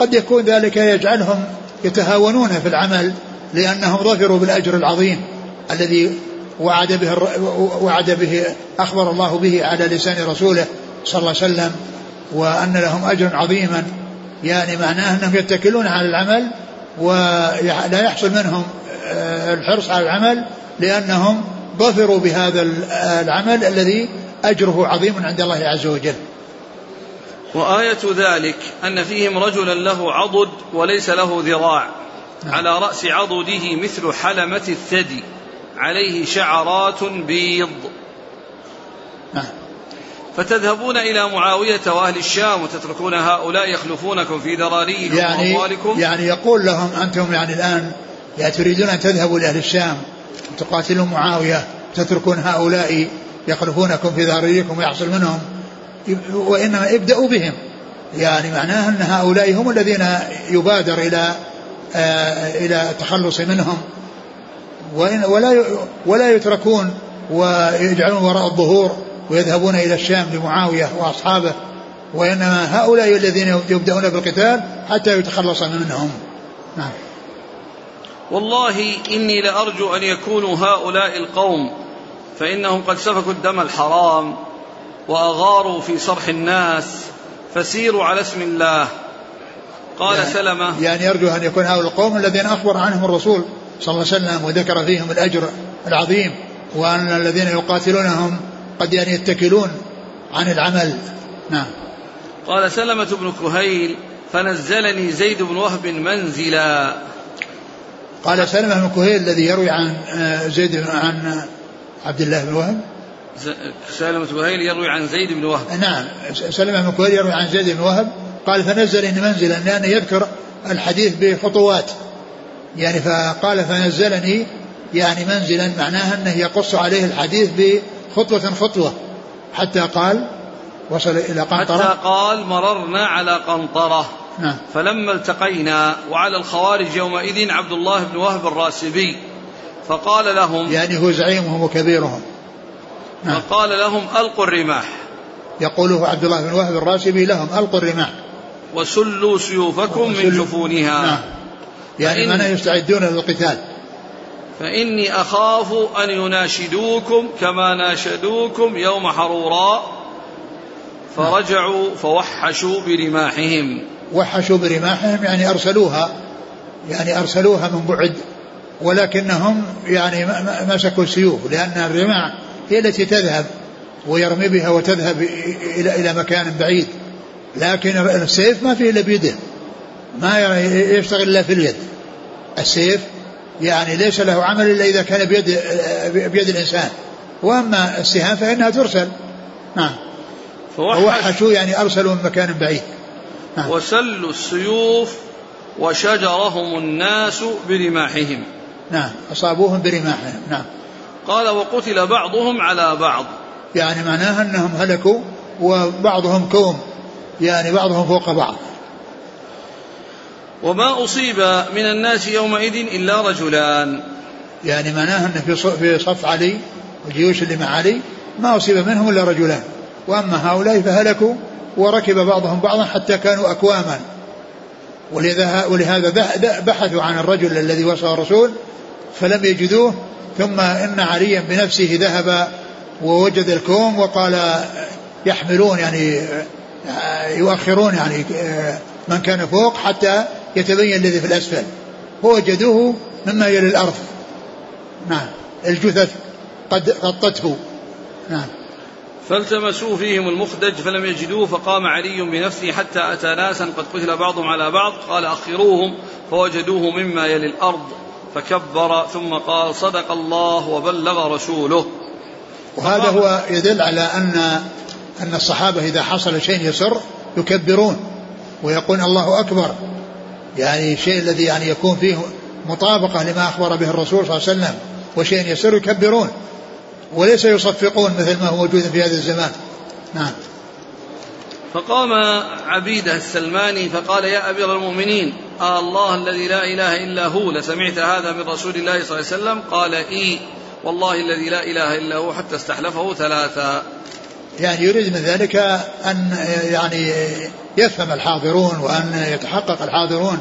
قد يكون ذلك يجعلهم يتهاونون في العمل لأنهم ظفروا بالأجر العظيم الذي وعد به وعد به أخبر الله به على لسان رسوله صلى الله عليه وسلم وأن لهم أجرا عظيما. يعني معناه أنهم يتكلون على العمل ولا يحصل منهم آه، الحرص على العمل لأنهم ظفروا بهذا العمل الذي أجره عظيم عند الله عز وجل. وآية ذلك أن فيهم رجلا له عضد وليس له ذراع نعم. على رأس عضده مثل حلمة الثدي. عليه شعرات بيض. نعم. فتذهبون إلى معاوية وأهل الشام وتتركون هؤلاء يخلفونكم في ذراريكم يعني وأموالكم. يعني يقول لهم أنتم يعني الآن يعني تريدون أن تذهبوا لأهل الشام وتقاتلون معاوية تتركون هؤلاء يخلفونكم في ذراريكم ويحصل منهم. وإنما ابدأوا بهم. يعني معناه أن هؤلاء هم الذين يبادر إلى آه إلى التخلص منهم. ولا ولا يتركون ويجعلون وراء الظهور ويذهبون إلى الشام لمعاوية وأصحابه وإنما هؤلاء الذين يبدأون بالقتال حتى يتخلص منهم. نعم. والله إني لأرجو أن يكونوا هؤلاء القوم فإنهم قد سفكوا الدم الحرام وأغاروا في صرح الناس فسيروا على اسم الله. قال يعني سلمة يعني يرجو أن يكون هؤلاء القوم الذين أخبر عنهم الرسول. صلى الله عليه وسلم وذكر فيهم الأجر العظيم وأن الذين يقاتلونهم قد يعني يتكلون عن العمل. نعم. قال سلمة بن كهيل فنزلني زيد بن وهب منزلا. قال سلمة بن كهيل الذي يروي عن آه، زيد عن عبد الله بن وهب. سلمة بن كهيل يروي عن زيد بن وهب. نعم. سلمة بن كهيل يروي عن زيد بن وهب. قال فنزلني منزلا لأنه يذكر الحديث بخطوات. يعني فقال فنزلني يعني منزلا معناها أنه يقص عليه الحديث بخطوة خطوة حتى قال وصل إلى قنطرة. حتى قال مررنا على قنطرة. نعم. فلما التقينا وعلى الخوارج يومئذ عبد الله بن وهب الراسبي. فقال لهم يعني هو زعيمهم وكبيرهم. نعم. فقال لهم ألقوا الرماح. يقوله عبد الله بن وهب الراسبي لهم ألقوا الرماح. وسلوا سيوفكم من جفونها. نعم. يعني من يستعدون للقتال. فإني أخاف أن يناشدوكم كما ناشدوكم يوم حروراء فرجعوا فوحشوا برماحهم. وحشوا برماحهم يعني أرسلوها يعني أرسلوها من بعد ولكنهم يعني مسكوا السيوف لأن الرماح هي التي تذهب ويرمي بها وتذهب إلى إلى مكان بعيد. لكن السيف ما فيه إلا بيده. ما يشتغل إلا في اليد. السيف يعني ليس له عمل إلا إذا كان بيد, بيد الإنسان. وأما السهام فإنها ترسل. نعم. فوحشوا يعني أرسلوا من مكان بعيد. نعم. وسلوا السيوف وشجرهم الناس برماحهم. نعم. أصابوهم برماحهم. نعم. قال وقتل بعضهم على بعض. يعني معناها أنهم هلكوا وبعضهم كوم. يعني بعضهم فوق بعض. وما أصيب من الناس يومئذ إلا رجلان. يعني معناها أن في صف علي الجيوش اللي مع علي ما أصيب منهم إلا رجلان. وأما هؤلاء فهلكوا وركب بعضهم بعضا حتى كانوا أكواما. ولهذا بحثوا عن الرجل الذي وصى الرسول فلم يجدوه ثم إن عليا بنفسه ذهب ووجد الكوم وقال يحملون يعني يؤخرون يعني من كان فوق حتى يتبين الذي في الأسفل. فوجدوه مما يلي الأرض. نعم. الجثث قد غطته. نعم. فالتمسوا فيهم المخدج فلم يجدوه فقام علي بنفسه حتى أتى ناسا قد قتل بعضهم على بعض. قال أخروهم فوجدوه مما يلي الأرض فكبر ثم قال صدق الله وبلغ رسوله. وهذا هو يدل على أن أن الصحابة إذا حصل شيء يسر يكبرون ويقول الله أكبر. يعني الشيء الذي يعني يكون فيه مطابقة لما أخبر به الرسول صلى الله عليه وسلم وشيء يسر يكبرون وليس يصفقون مثل ما هو موجود في هذا الزمان. نعم. فقام عبيده السلماني فقال يا أمير المؤمنين آه الله الذي لا إله إلا هو لسمعت هذا من رسول الله صلى الله عليه وسلم؟ قال إي والله الذي لا إله إلا هو حتى استحلفه ثلاثا يعني يريد من ذلك أن يعني يفهم الحاضرون وأن يتحقق الحاضرون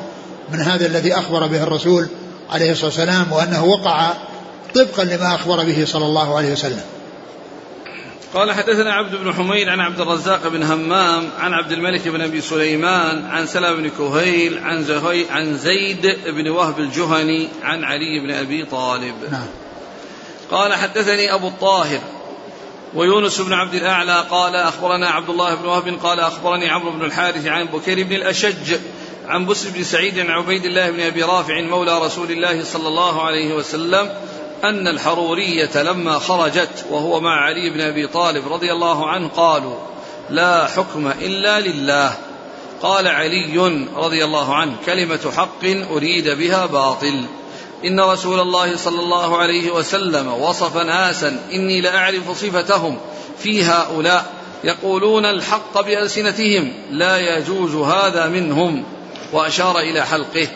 من هذا الذي أخبر به الرسول عليه الصلاة والسلام وأنه وقع طبقا لما أخبر به صلى الله عليه وسلم. قال حدثنا عبد بن حميد عن عبد الرزاق بن همام عن عبد الملك بن أبي سليمان عن سلام بن كهيل عن زهي عن زيد بن وهب الجهني عن علي بن أبي طالب. نعم. قال حدثني أبو الطاهر ويونس بن عبد الأعلى قال أخبرنا عبد الله بن وهب قال أخبرني عمرو بن الحارث عن بكير بن الأشج عن بس بن سعيد عن عبيد الله بن أبي رافع مولى رسول الله صلى الله عليه وسلم أن الحرورية لما خرجت وهو مع علي بن أبي طالب رضي الله عنه قالوا لا حكم إلا لله. قال علي رضي الله عنه كلمة حق أريد بها باطل. إن رسول الله صلى الله عليه وسلم وصف ناسا إني لأعرف صفتهم في هؤلاء يقولون الحق بألسنتهم لا يجوز هذا منهم وأشار إلى حلقه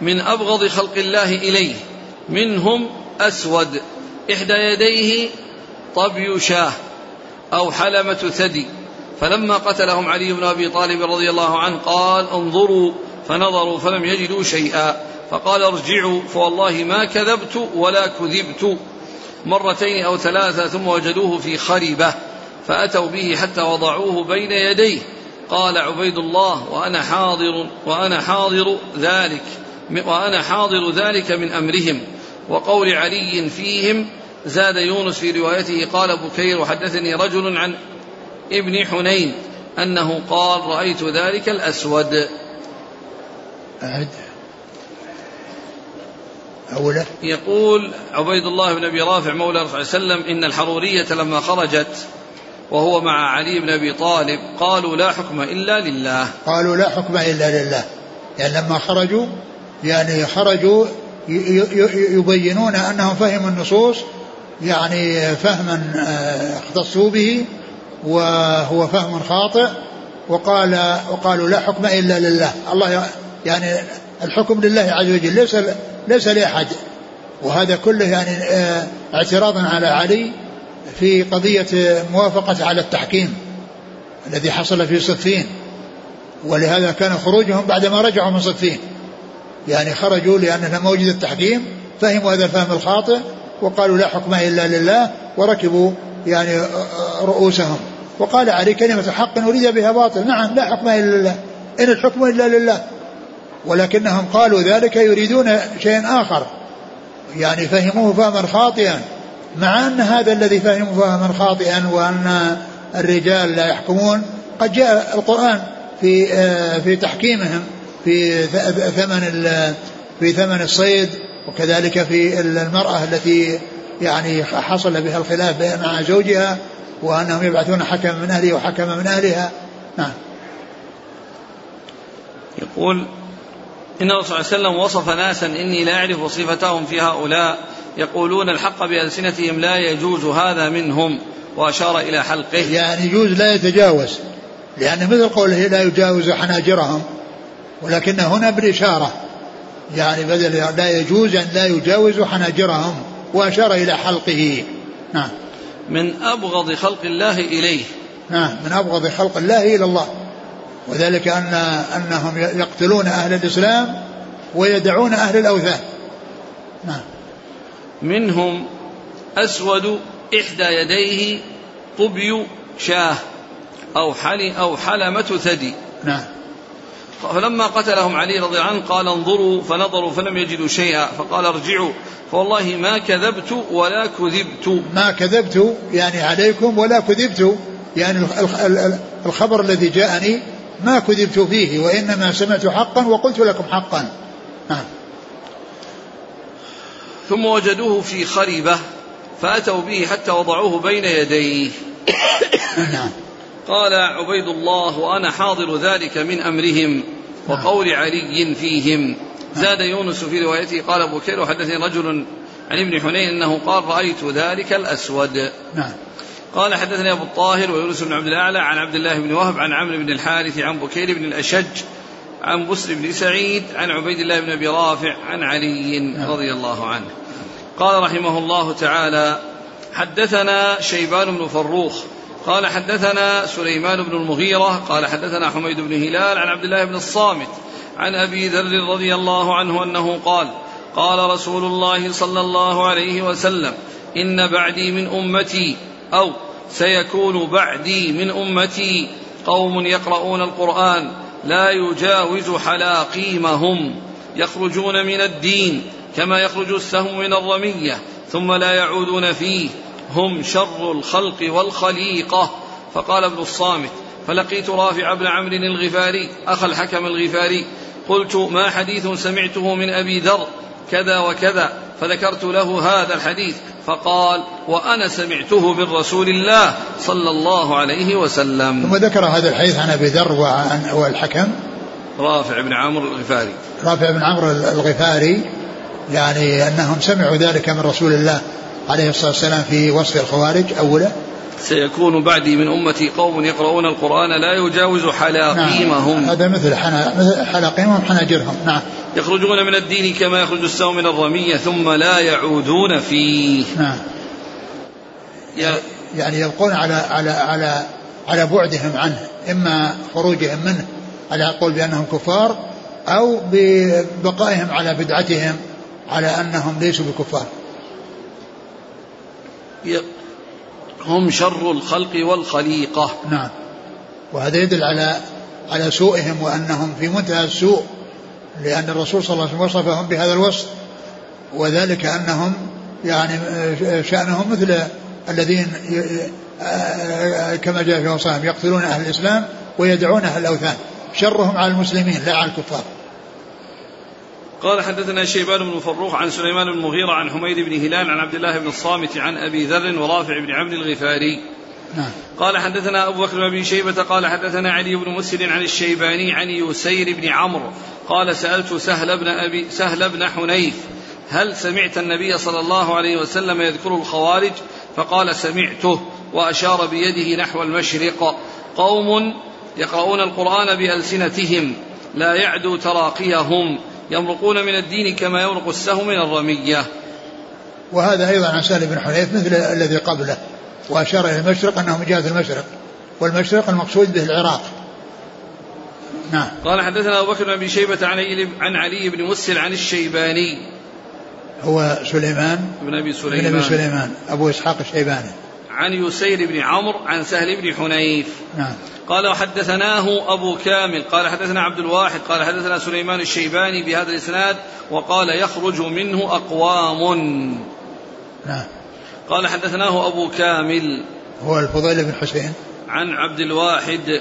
من أبغض خلق الله إليه منهم أسود إحدى يديه طبي شاه أو حلمة ثدي فلما قتلهم علي بن أبي طالب رضي الله عنه قال انظروا فنظروا فلم يجدوا شيئا فقال ارجعوا فوالله ما كذبت ولا كذبت مرتين أو ثلاثة ثم وجدوه في خربة فأتوا به حتى وضعوه بين يديه. قال عبيد الله وأنا حاضر وأنا حاضر ذلك وأنا حاضر ذلك من أمرهم وقول علي فيهم زاد يونس في روايته قال بكير وحدثني رجل عن ابن حنين أنه قال رأيت ذلك الأسود. أعد أوله؟ يقول عبيد الله بن أبي رافع مولى رسول وسلم إن الحرورية لما خرجت وهو مع علي بن أبي طالب قالوا لا حكم إلا لله. قالوا لا حكم إلا لله. يعني لما خرجوا يعني خرجوا يبينون أنهم فهموا النصوص يعني فهما آه، اختصوا به وهو فهم خاطئ وقال وقالوا لا حكم إلا لله. الله يعني الحكم لله عز وجل ليس ليس لأحد. وهذا كله يعني آه، اعتراضا على علي في قضية موافقة على التحكيم الذي حصل في صفين. ولهذا كان خروجهم بعدما رجعوا من صفين. يعني خرجوا لأن لما وجد التحكيم فهموا هذا الفهم الخاطئ وقالوا لا حكم إلا لله وركبوا يعني رؤوسهم. وقال علي كلمة حق أريد بها باطل. نعم لا حكم إلا لله. إن الحكم إلا لله. ولكنهم قالوا ذلك يريدون شيئا آخر. يعني فهموه فهما خاطئا. مع أن هذا الذي فهموا فهما خاطئا وأن الرجال لا يحكمون قد جاء القرآن في آه، في تحكيمهم في ثمن في ثمن الصيد وكذلك في المرأة التي يعني حصل بها الخلاف مع زوجها وأنهم يبعثون حكما من أهله وحكما من أهلها. نعم. يقول إن الرسول صلى الله عليه وسلم وصف ناسا إني لا أعرف صفتهم في هؤلاء يقولون الحق بألسنتهم لا يجوز هذا منهم وأشار إلى حلقه. يعني يجوز لا يتجاوز لأن مثل قوله لا يجاوز حناجرهم ولكن هنا بالإشارة يعني بدل لا يجوز أن لا يجاوز حناجرهم وأشار إلى حلقه. نعم. من أبغض خلق الله إليه. نعم من أبغض خلق الله إلى الله. وذلك أن أنهم يقتلون أهل الإسلام ويدعون أهل الأوثان. نعم. منهم أسود إحدى يديه طبي شاه أو حل أو حلمة ثدي. نعم. فلما قتلهم علي رضي الله عنه قال انظروا فنظروا فلم يجدوا شيئا. فقال ارجعوا. فوالله ما كذبت ولا كذبت. ما كذبت يعني عليكم ولا كذبت. يعني الخبر الذي جاءني ما كذبت فيه وإنما سمعت حقا وقلت لكم حقا. نعم. ثم وجدوه في خربة فأتوا به حتى وضعوه بين يديه. [COUGHS] نعم. قال عبيد الله وأنا حاضر ذلك من أمرهم وقول علي فيهم. زاد يونس في روايته قال أبو بكير وحدثني رجل عن ابن حنين أنه قال رأيت ذلك الأسود. نعم. قال حدثني أبو الطاهر ويونس بن عبد الأعلى عن عبد الله بن وهب عن عمرو بن الحارث عن بكير بن الأشج عن بسر بن سعيد عن عبيد الله بن أبي رافع عن علي رضي الله عنه. قال رحمه الله تعالى حدثنا شيبان بن فروخ قال حدثنا سليمان بن المغيرة قال حدثنا حميد بن هلال عن عبد الله بن الصامت عن أبي ذر رضي الله عنه أنه قال قال رسول الله صلى الله عليه وسلم إن بعدي من أمتي أو سيكون بعدي من أمتي قوم يقرؤون القرآن لا يجاوز حلاقيمهم. يخرجون من الدين كما يخرج السهم من الرمية ثم لا يعودون فيه. هم شر الخلق والخليقة. فقال ابن الصامت فلقيت رافع بن عمرو الغفاري أخ الحكم الغفاري قلت ما حديث سمعته من أبي ذر كذا وكذا فذكرت له هذا الحديث فقال وأنا سمعته من رسول الله صلى الله عليه وسلم. ثم ذكر هذا الحديث عن أبي ذر وعن والحكم. رافع بن عمرو الغفاري. رافع بن عمرو الغفاري يعني أنهم سمعوا ذلك من رسول الله عليه الصلاة والسلام في وصف الخوارج أولا سيكون بعدي من أمتي قوم يقرؤون القرآن لا يجاوز حلاقيمهم. نعم. هذا مثل حلاقيمهم حناجرهم. نعم. يخرجون من الدين كما يخرج السهم من الرمية ثم لا يعودون فيه. نعم. يعني يبقون على على على على بعدهم عنه إما خروجهم منه على قول بأنهم كفار أو ببقائهم على بدعتهم على أنهم ليسوا بكفار. هم شر الخلق والخليقة. نعم. وهذا يدل على على سوءهم وأنهم في منتهى السوء لأن الرسول صلى الله عليه وسلم وصفهم بهذا الوصف. وذلك أنهم يعني شأنهم مثل الذين كما جاء في وصفهم يقتلون أهل الإسلام ويدعون أهل الأوثان. شرهم على المسلمين لا على الكفار. قال حدثنا شيبان بن فروخ عن سليمان بن المغيرة عن حميد بن هلال عن عبد الله بن الصامت عن أبي ذر ورافع بن عمرو الغفاري. نعم. قال حدثنا أبو بكر بن شيبة قال حدثنا علي بن مسلم عن الشيباني عن يسير بن عمرو قال سألت سهل بن أبي سهل بن حنيف هل سمعت النبي صلى الله عليه وسلم يذكر الخوارج؟ فقال سمعته وأشار بيده نحو المشرق. قوم يقرؤون القرآن بألسنتهم لا يعدو تراقيهم. يمرقون من الدين كما يمرق السهم من الرمية. وهذا أيضا عن سهل بن حنيف مثل الذي قبله وأشار إلى المشرق أنه من جهة المشرق والمشرق المقصود به العراق. نعم. قال حدثنا أبو بكر بن أبي شيبة عن علي, عن علي بن مسل عن الشيباني. هو سليمان بن أبي سليمان بن أبي سليمان أبو إسحاق الشيباني. عن يسير بن عمرو عن سهل بن حنيف. نعم. قال وحدثناه أبو كامل. قال حدثنا عبد الواحد. قال حدثنا سليمان الشيباني بهذا الإسناد وقال يخرج منه أقوام. نعم. قال حدثناه أبو كامل. هو الفضيل بن حسين. عن عبد الواحد.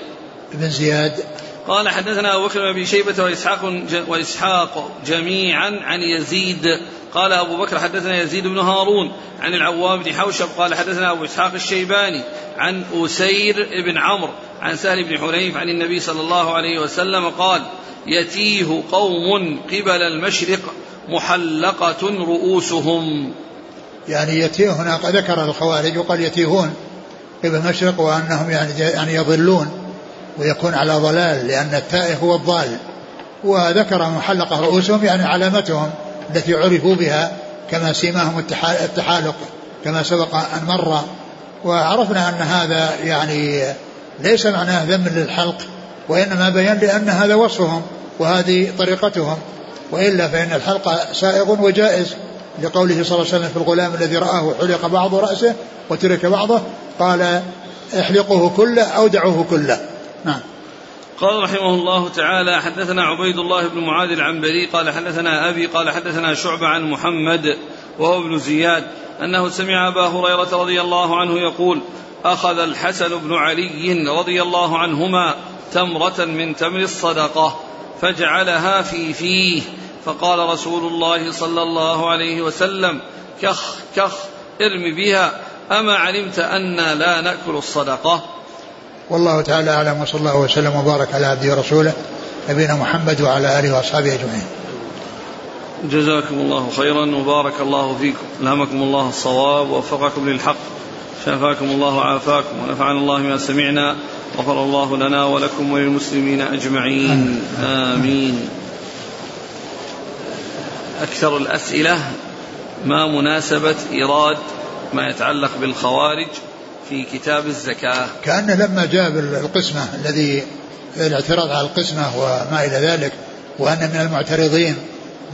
بن زياد. قال حدثنا أبو بكر بن شيبة وإسحاق, وإسحاق جميعا عن يزيد. قال أبو بكر حدثنا يزيد بن هارون عن العوام بن حوشب. قال حدثنا أبو إسحاق الشيباني عن أسير بن عمرو عن سهل بن حنيف عن النبي صلى الله عليه وسلم قال يتيه قوم قبل المشرق محلقة رؤوسهم. يعني يتيه هنا ذكر الخوارج وقال يتيهون قبل المشرق وأنهم يعني, يعني يضلون ويكون على ضلال لأن التائه هو الضال. وذكر محلقة رؤوسهم يعني علامتهم التي عرفوا بها كما سيماهم التحالق كما سبق أن مر. وعرفنا أن هذا يعني ليس معناه ذم للحلق وإنما بيان لأن هذا وصفهم وهذه طريقتهم. وإلا فإن الحلق سائغ وجائز لقوله صلى الله عليه وسلم في الغلام الذي رآه حلق بعض رأسه وترك بعضه قال احلقوه كله أو دعوه كله. نعم. قال رحمه الله تعالى حدثنا عبيد الله بن معاذ العنبري قال حدثنا أبي قال حدثنا شعبة عن محمد وهو ابن زياد أنه سمع أبا هريرة رضي الله عنه يقول أخذ الحسن بن علي رضي الله عنهما تمرة من تمر الصدقة فجعلها في فيه فقال رسول الله صلى الله عليه وسلم كخ كخ ارم بها أما علمت أنا لا نأكل الصدقة؟ والله تعالى أعلم وصلى الله وسلم وبارك على عبده ورسوله نبينا محمد وعلى آله وأصحابه أجمعين. جزاكم الله خيرا وبارك الله فيكم. ألهمكم الله الصواب ووفقكم للحق. شافاكم الله وعافاكم ونفعنا الله ما سمعنا. غفر الله لنا ولكم وللمسلمين أجمعين. آمين. أكثر الأسئلة ما مناسبة إيراد ما يتعلق بالخوارج؟ في كتاب الزكاة. كأنه لما جاب القسمة الذي الاعتراض على القسمة وما إلى ذلك وأن من المعترضين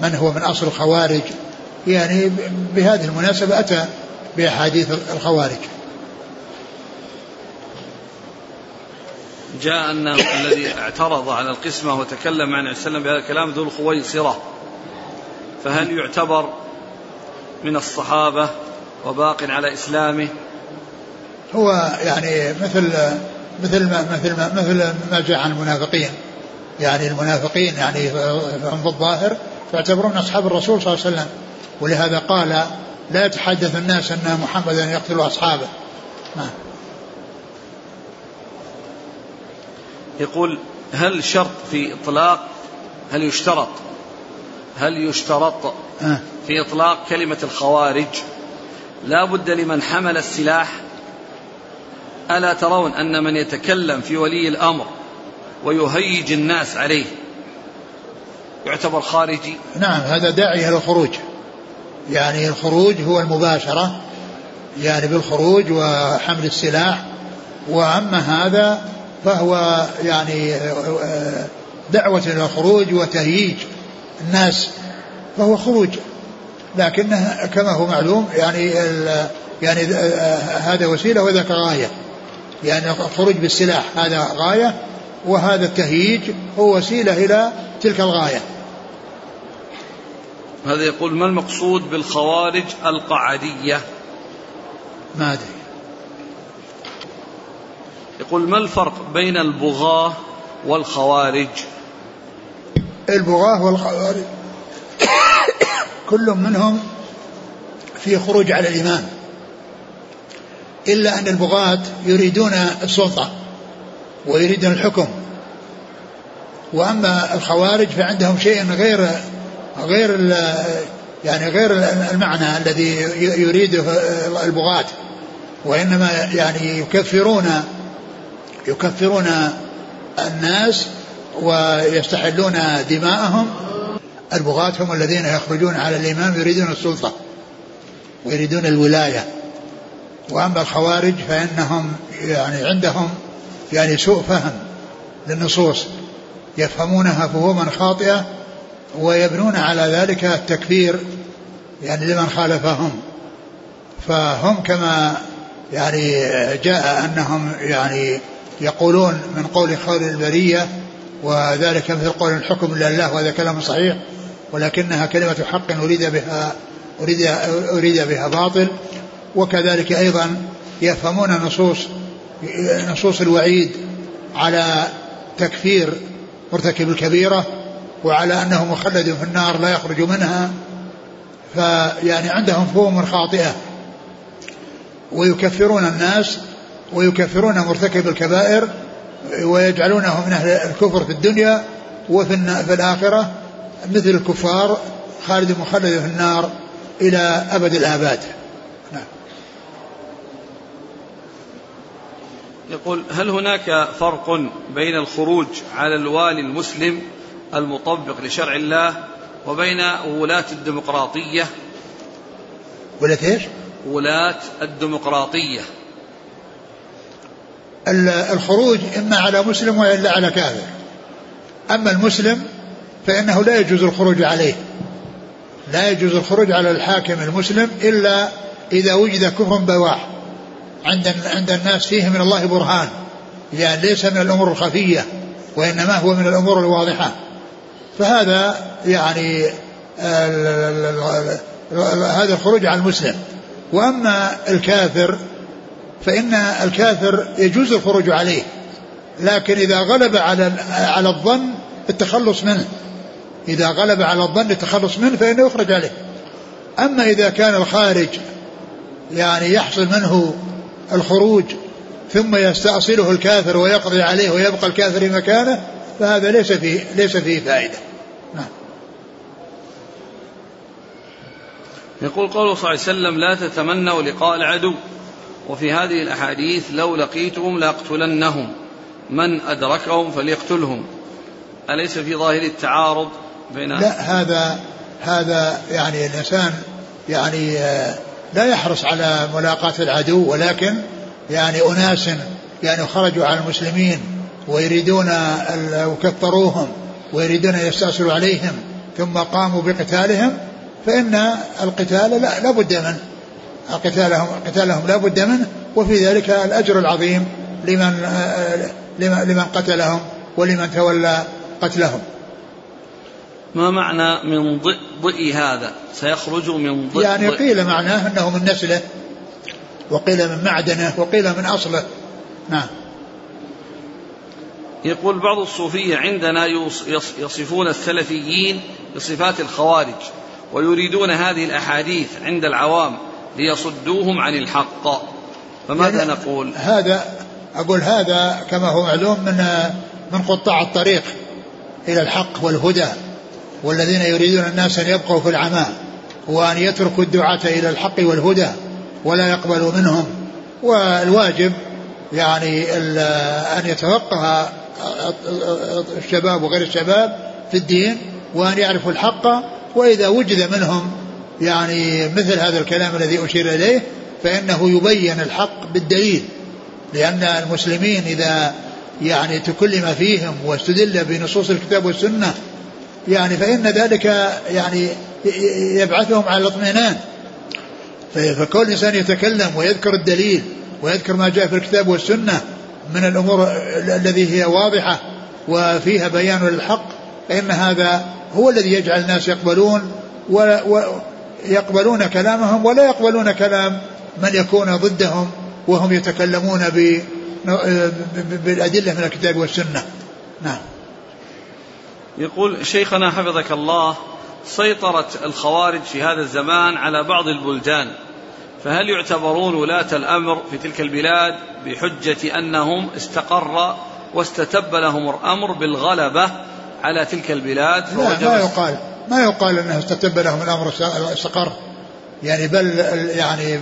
من هو من أصل الخوارج يعني بهذه المناسبة أتى بأحاديث الخوارج. جاء أن الذي اعترض على القسمة وتكلم عن وسلم بهذا الكلام ذو الخويصرة فهل يعتبر من الصحابة وباق على إسلامه هو يعني مثل مثل ما مثل ما مثل ما جاء عن المنافقين. يعني المنافقين يعني هم في الظاهر يعتبرون أصحاب الرسول صلى الله عليه وسلم. ولهذا قال لا يتحدث الناس أن محمدا يقتل أصحابه. نعم. يقول هل شرط في إطلاق هل يشترط هل يشترط آه. في إطلاق كلمة الخوارج؟ لا بد لمن حمل السلاح ألا ترون أن من يتكلم في ولي الأمر ويهيج الناس عليه يعتبر خارجي؟ نعم هذا داعي إلى الخروج. يعني الخروج هو المباشرة يعني بالخروج وحمل السلاح. وأما هذا فهو يعني دعوة إلى الخروج وتهييج الناس فهو خروج. لكنه كما هو معلوم يعني يعني هذا وسيلة وذاك غاية. يعني الخروج بالسلاح هذا غاية وهذا التهييج هو وسيلة إلى تلك الغاية. هذا يقول ما المقصود بالخوارج القعدية؟ ما أدري. يقول ما الفرق بين البغاة والخوارج؟ البغاة والخوارج كل منهم في خروج على الإمام. إلا أن البغاة يريدون السلطة ويريدون الحكم. وأما الخوارج فعندهم شيء غير غير يعني غير المعنى الذي يريده البغاة. وإنما يعني يكفرون يكفرون الناس ويستحلون دماءهم. البغاة هم الذين يخرجون على الإمام يريدون السلطة ويريدون الولاية. وأما الخوارج فإنهم يعني عندهم يعني سوء فهم للنصوص يفهمونها فهما خاطئة ويبنون على ذلك التكفير يعني لمن خالفهم. فهم كما يعني جاء أنهم يعني يقولون من قول خير البرية وذلك مثل قول الحكم الله وهذا كلام صحيح ولكنها كلمة حق أريد بها أريد, أريد بها باطل وكذلك أيضا يفهمون نصوص نصوص الوعيد على تكفير مرتكب الكبيرة وعلى أنه مخلد في النار لا يخرج منها فيعني عندهم فهم خاطئة. ويكفرون الناس ويكفرون مرتكب الكبائر ويجعلونه من أهل الكفر في الدنيا وفي في الآخرة مثل الكفار خالد مخلد في النار إلى أبد الآباد. نعم. يقول هل هناك فرق بين الخروج على الوالي المسلم المطبق لشرع الله وبين ولاة الديمقراطية؟ ولاة إيش؟ ولاة الديمقراطية. الخروج إما على مسلم وإلا على كافر. أما المسلم فإنه لا يجوز الخروج عليه. لا يجوز الخروج على الحاكم المسلم إلا إذا وجد كفر بواح. عند عند الناس فيه من الله برهان يعني ليس من الأمور الخفية وإنما هو من الأمور الواضحة. فهذا يعني هذا الخروج على المسلم. وأما الكافر فإن الكافر يجوز الخروج عليه لكن إذا غلب على على الظن التخلص منه. إذا غلب على الظن التخلص منه فإنه يخرج عليه. أما إذا كان الخارج يعني يحصل منه الخروج ثم يستأصله الكافر ويقضي عليه ويبقى الكافر في مكانه فهذا ليس فيه ليس فيه فائدة. نعم. يقول قوله صلى الله عليه وسلم لا تتمنوا لقاء العدو. وفي هذه الأحاديث لو لقيتهم لأقتلنهم من أدركهم فليقتلهم. أليس في ظاهر التعارض بين لا هذا هذا يعني الإنسان يعني آه، لا يحرص على ملاقاة العدو ولكن يعني أناس يعني خرجوا على المسلمين ويريدون وكثروهم ويريدون يستأصلوا عليهم ثم قاموا بقتالهم فإن القتال لا, لا بد منه. قتالهم قتالهم لا بد منه وفي ذلك الأجر العظيم لمن لمن قتلهم ولمن تولى قتلهم. ما معنى من ضئ هذا؟ سيخرج من ضئ يعني قيل معناه أنه من نسله وقيل من معدنه وقيل من أصله. نعم. يقول بعض الصوفية عندنا يصفون السلفيين بصفات الخوارج ويريدون هذه الأحاديث عند العوام ليصدوهم عن الحق. فماذا يعني نقول؟ هذا أقول هذا كما هو معلوم من من قطاع الطريق إلى الحق والهدى. والذين يريدون الناس أن يبقوا في العماء وأن يتركوا الدعاة إلى الحق والهدى ولا يقبلوا منهم. والواجب يعني أن يتفقه الشباب وغير الشباب في الدين وأن يعرفوا الحق وإذا وجد منهم يعني مثل هذا الكلام الذي أشير إليه فإنه يبين الحق بالدليل لأن المسلمين إذا يعني تكلم فيهم واستدل بنصوص الكتاب والسنة يعني فإن ذلك يعني يبعثهم على الاطمئنان. فكل إنسان يتكلم ويذكر الدليل ويذكر ما جاء في الكتاب والسنة من الأمور الذي هي واضحة وفيها بيان للحق فإن هذا هو الذي يجعل الناس يقبلون ويقبلون كلامهم ولا يقبلون كلام من يكون ضدهم وهم يتكلمون بالأدلة من الكتاب والسنة. نعم. يقول شيخنا حفظك الله سيطرت الخوارج في هذا الزمان على بعض البلدان فهل يعتبرون ولاة الأمر في تلك البلاد بحجة أنهم استقر واستتب لهم الأمر بالغلبة على تلك البلاد؟ لا ما يقال ما يقال أنه استتب لهم الأمر استقر يعني بل يعني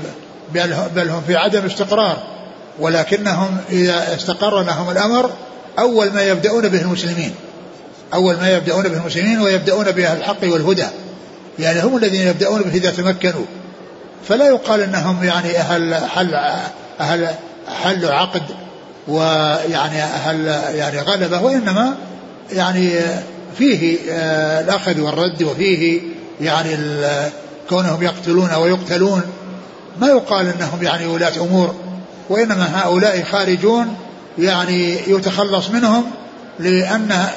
بل هم في عدم استقرار ولكنهم إذا استقر لهم الأمر أول ما يبدأون به المسلمين. أول ما يبدأون به المسلمين ويبدأون بأهل الحق والهدى. يعني هم الذين يبدأون به إذا تمكنوا. فلا يقال أنهم يعني أهل حل أهل حل عقد ويعني أهل يعني غلبة وإنما يعني فيه آه، الأخذ والرد وفيه يعني كونهم يقتلون ويقتلون. ما يقال أنهم يعني ولاة أمور وإنما هؤلاء خارجون يعني يتخلص منهم لأن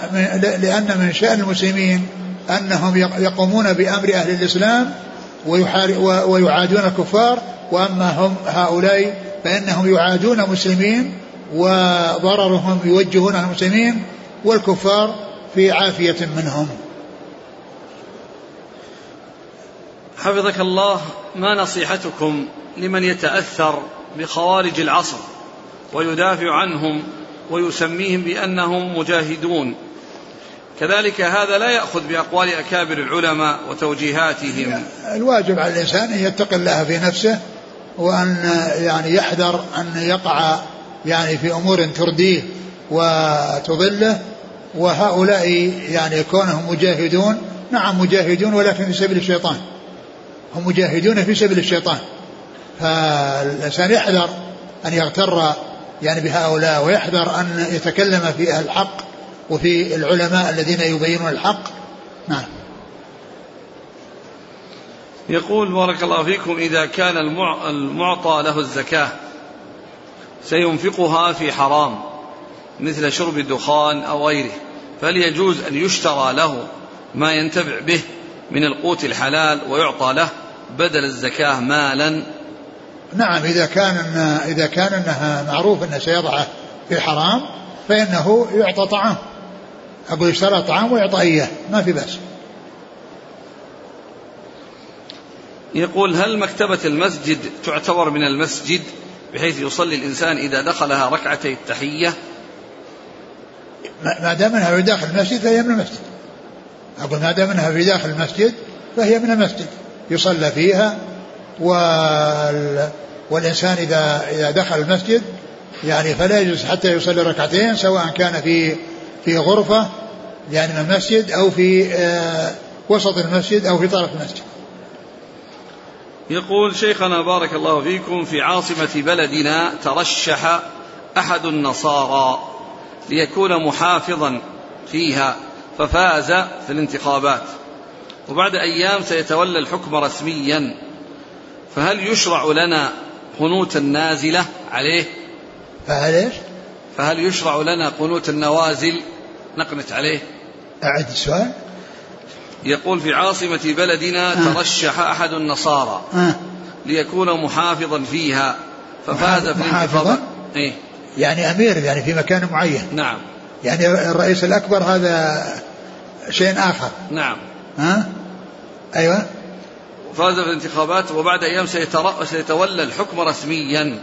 لأن من شأن المسلمين أنهم يقومون بأمر أهل الإسلام ويعادون الكفار وأما هم هؤلاء فإنهم يعادون مسلمين وضررهم يوجهون على المسلمين والكفار في عافية منهم. حفظك الله ما نصيحتكم لمن يتأثر بخوارج العصر ويدافع عنهم ويسميهم بأنهم مجاهدون. كذلك هذا لا يأخذ بأقوال أكابر العلماء وتوجيهاتهم. الواجب على الإنسان أن يتقي الله في نفسه وأن يعني يحذر أن يقع يعني في أمور ترديه وتضله وهؤلاء يعني كونهم مجاهدون نعم مجاهدون ولكن في سبيل الشيطان. هم مجاهدون في سبيل الشيطان. فالإنسان يحذر أن يغتر يعني بهؤلاء ويحذر أن يتكلم في أهل الحق وفي العلماء الذين يبينون الحق. نعم. يقول بارك الله فيكم إذا كان المعطى له الزكاة سينفقها في حرام مثل شرب الدخان أو غيره فهل يجوز أن يشترى له ما ينتفع به من القوت الحلال ويعطى له بدل الزكاة مالا نعم إذا كان إذا كان أنها معروف أنه سيضعه في حرام فإنه يعطى طعام. أقول اشترى طعام ويعطى إياه ما في بأس. يقول هل مكتبة المسجد تعتبر من المسجد بحيث يصلي الإنسان إذا دخلها ركعتي التحية؟ ما دام إنها في داخل المسجد فهي من المسجد. أقول ما دام إنها في داخل المسجد فهي من المسجد. يصلى فيها وال والإنسان اذا إذا دخل المسجد يعني فلا يجلس حتى يصلي ركعتين سواء كان في في غرفة يعني من المسجد أو في آه وسط المسجد أو في طرف المسجد. يقول شيخنا بارك الله فيكم في عاصمة بلدنا ترشح أحد النصارى ليكون محافظا فيها ففاز في الانتخابات وبعد أيام سيتولى الحكم رسميا فهل يشرع لنا قنوت النازلة عليه. فهل إيش؟ فهل يشرع لنا قنوت النوازل؟ نقنت عليه. أعد السؤال. يقول في عاصمة بلدنا آه. ترشح أحد النصارى آه. ليكون محافظا فيها. ففاز في الانتخابات إيه؟ يعني أمير يعني في مكان معين. نعم. يعني الرئيس الأكبر هذا شيء آخر. نعم. ها؟ أيوة. فاز في الانتخابات وبعد أيام سيتولى الحكم رسميا.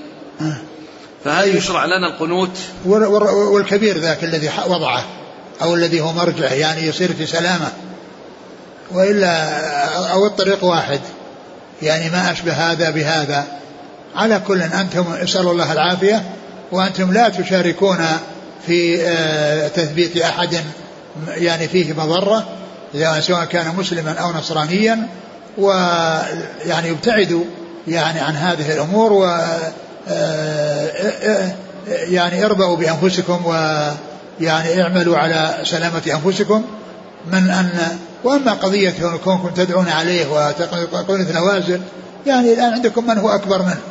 فهل أيوة. يشرع لنا القنوت؟ والكبير ذاك الذي وضعه أو الذي هو مرجعه يعني يصير في سلامة. وإلا أو الطريق واحد. يعني ما أشبه هذا بهذا. على كل أنتم اسألوا الله العافية. وأنتم لا تشاركون في آه، تثبيت أحد يعني فيه مضرة سواء كان مسلما أو نصرانيا. ويعني يبتعدوا يعني عن هذه الأمور و آه، آه، يعني اربعوا بأنفسكم ويعني اعملوا على سلامة أنفسكم. من أن وأما قضية كونكم تدعون عليه وتقولون نوازل يعني الآن عندكم من هو أكبر منه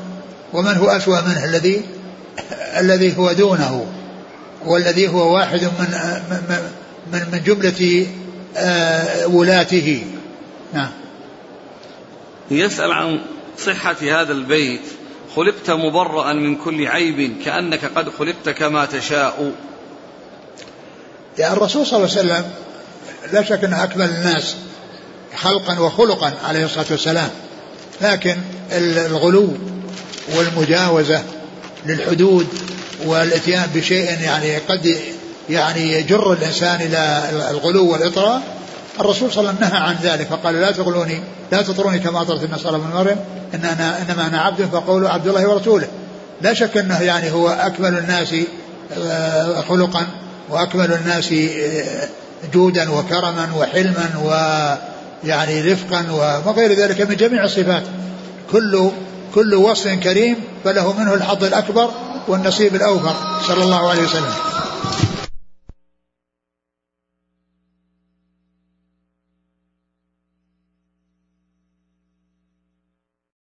ومن هو أسوأ منه الذي الذي هو دونه والذي هو واحد من من من جملة آه، ولاته. نعم. يسأل عن صحة هذا البيت. خلقت مبرأ من كل عيب كأنك قد خلقت كما تشاء. يعني الرسول صلى الله عليه وسلم لا شك أنه أكمل الناس خلقا وخلقا عليه الصلاة والسلام. لكن الغلو والمجاوزة للحدود والإتيان بشيء يعني قد يعني يجر الإنسان إلى الغلو والإطراء الرسول صلى الله عليه وسلم نهى عن ذلك فقال لا تغلوني لا تطروني كما أطرت النصارى من مريم إن أنا إنما أنا عبد فقولوا عبد الله ورسوله. لا شك إنه يعني هو أكمل الناس آه، خلقا وأكمل الناس آه، جودا وكرما وحلما ويعني رفقا وغير ذلك من جميع الصفات. كل كل وصف كريم فله منه الحظ الأكبر والنصيب الأوفر صلى الله عليه وسلم.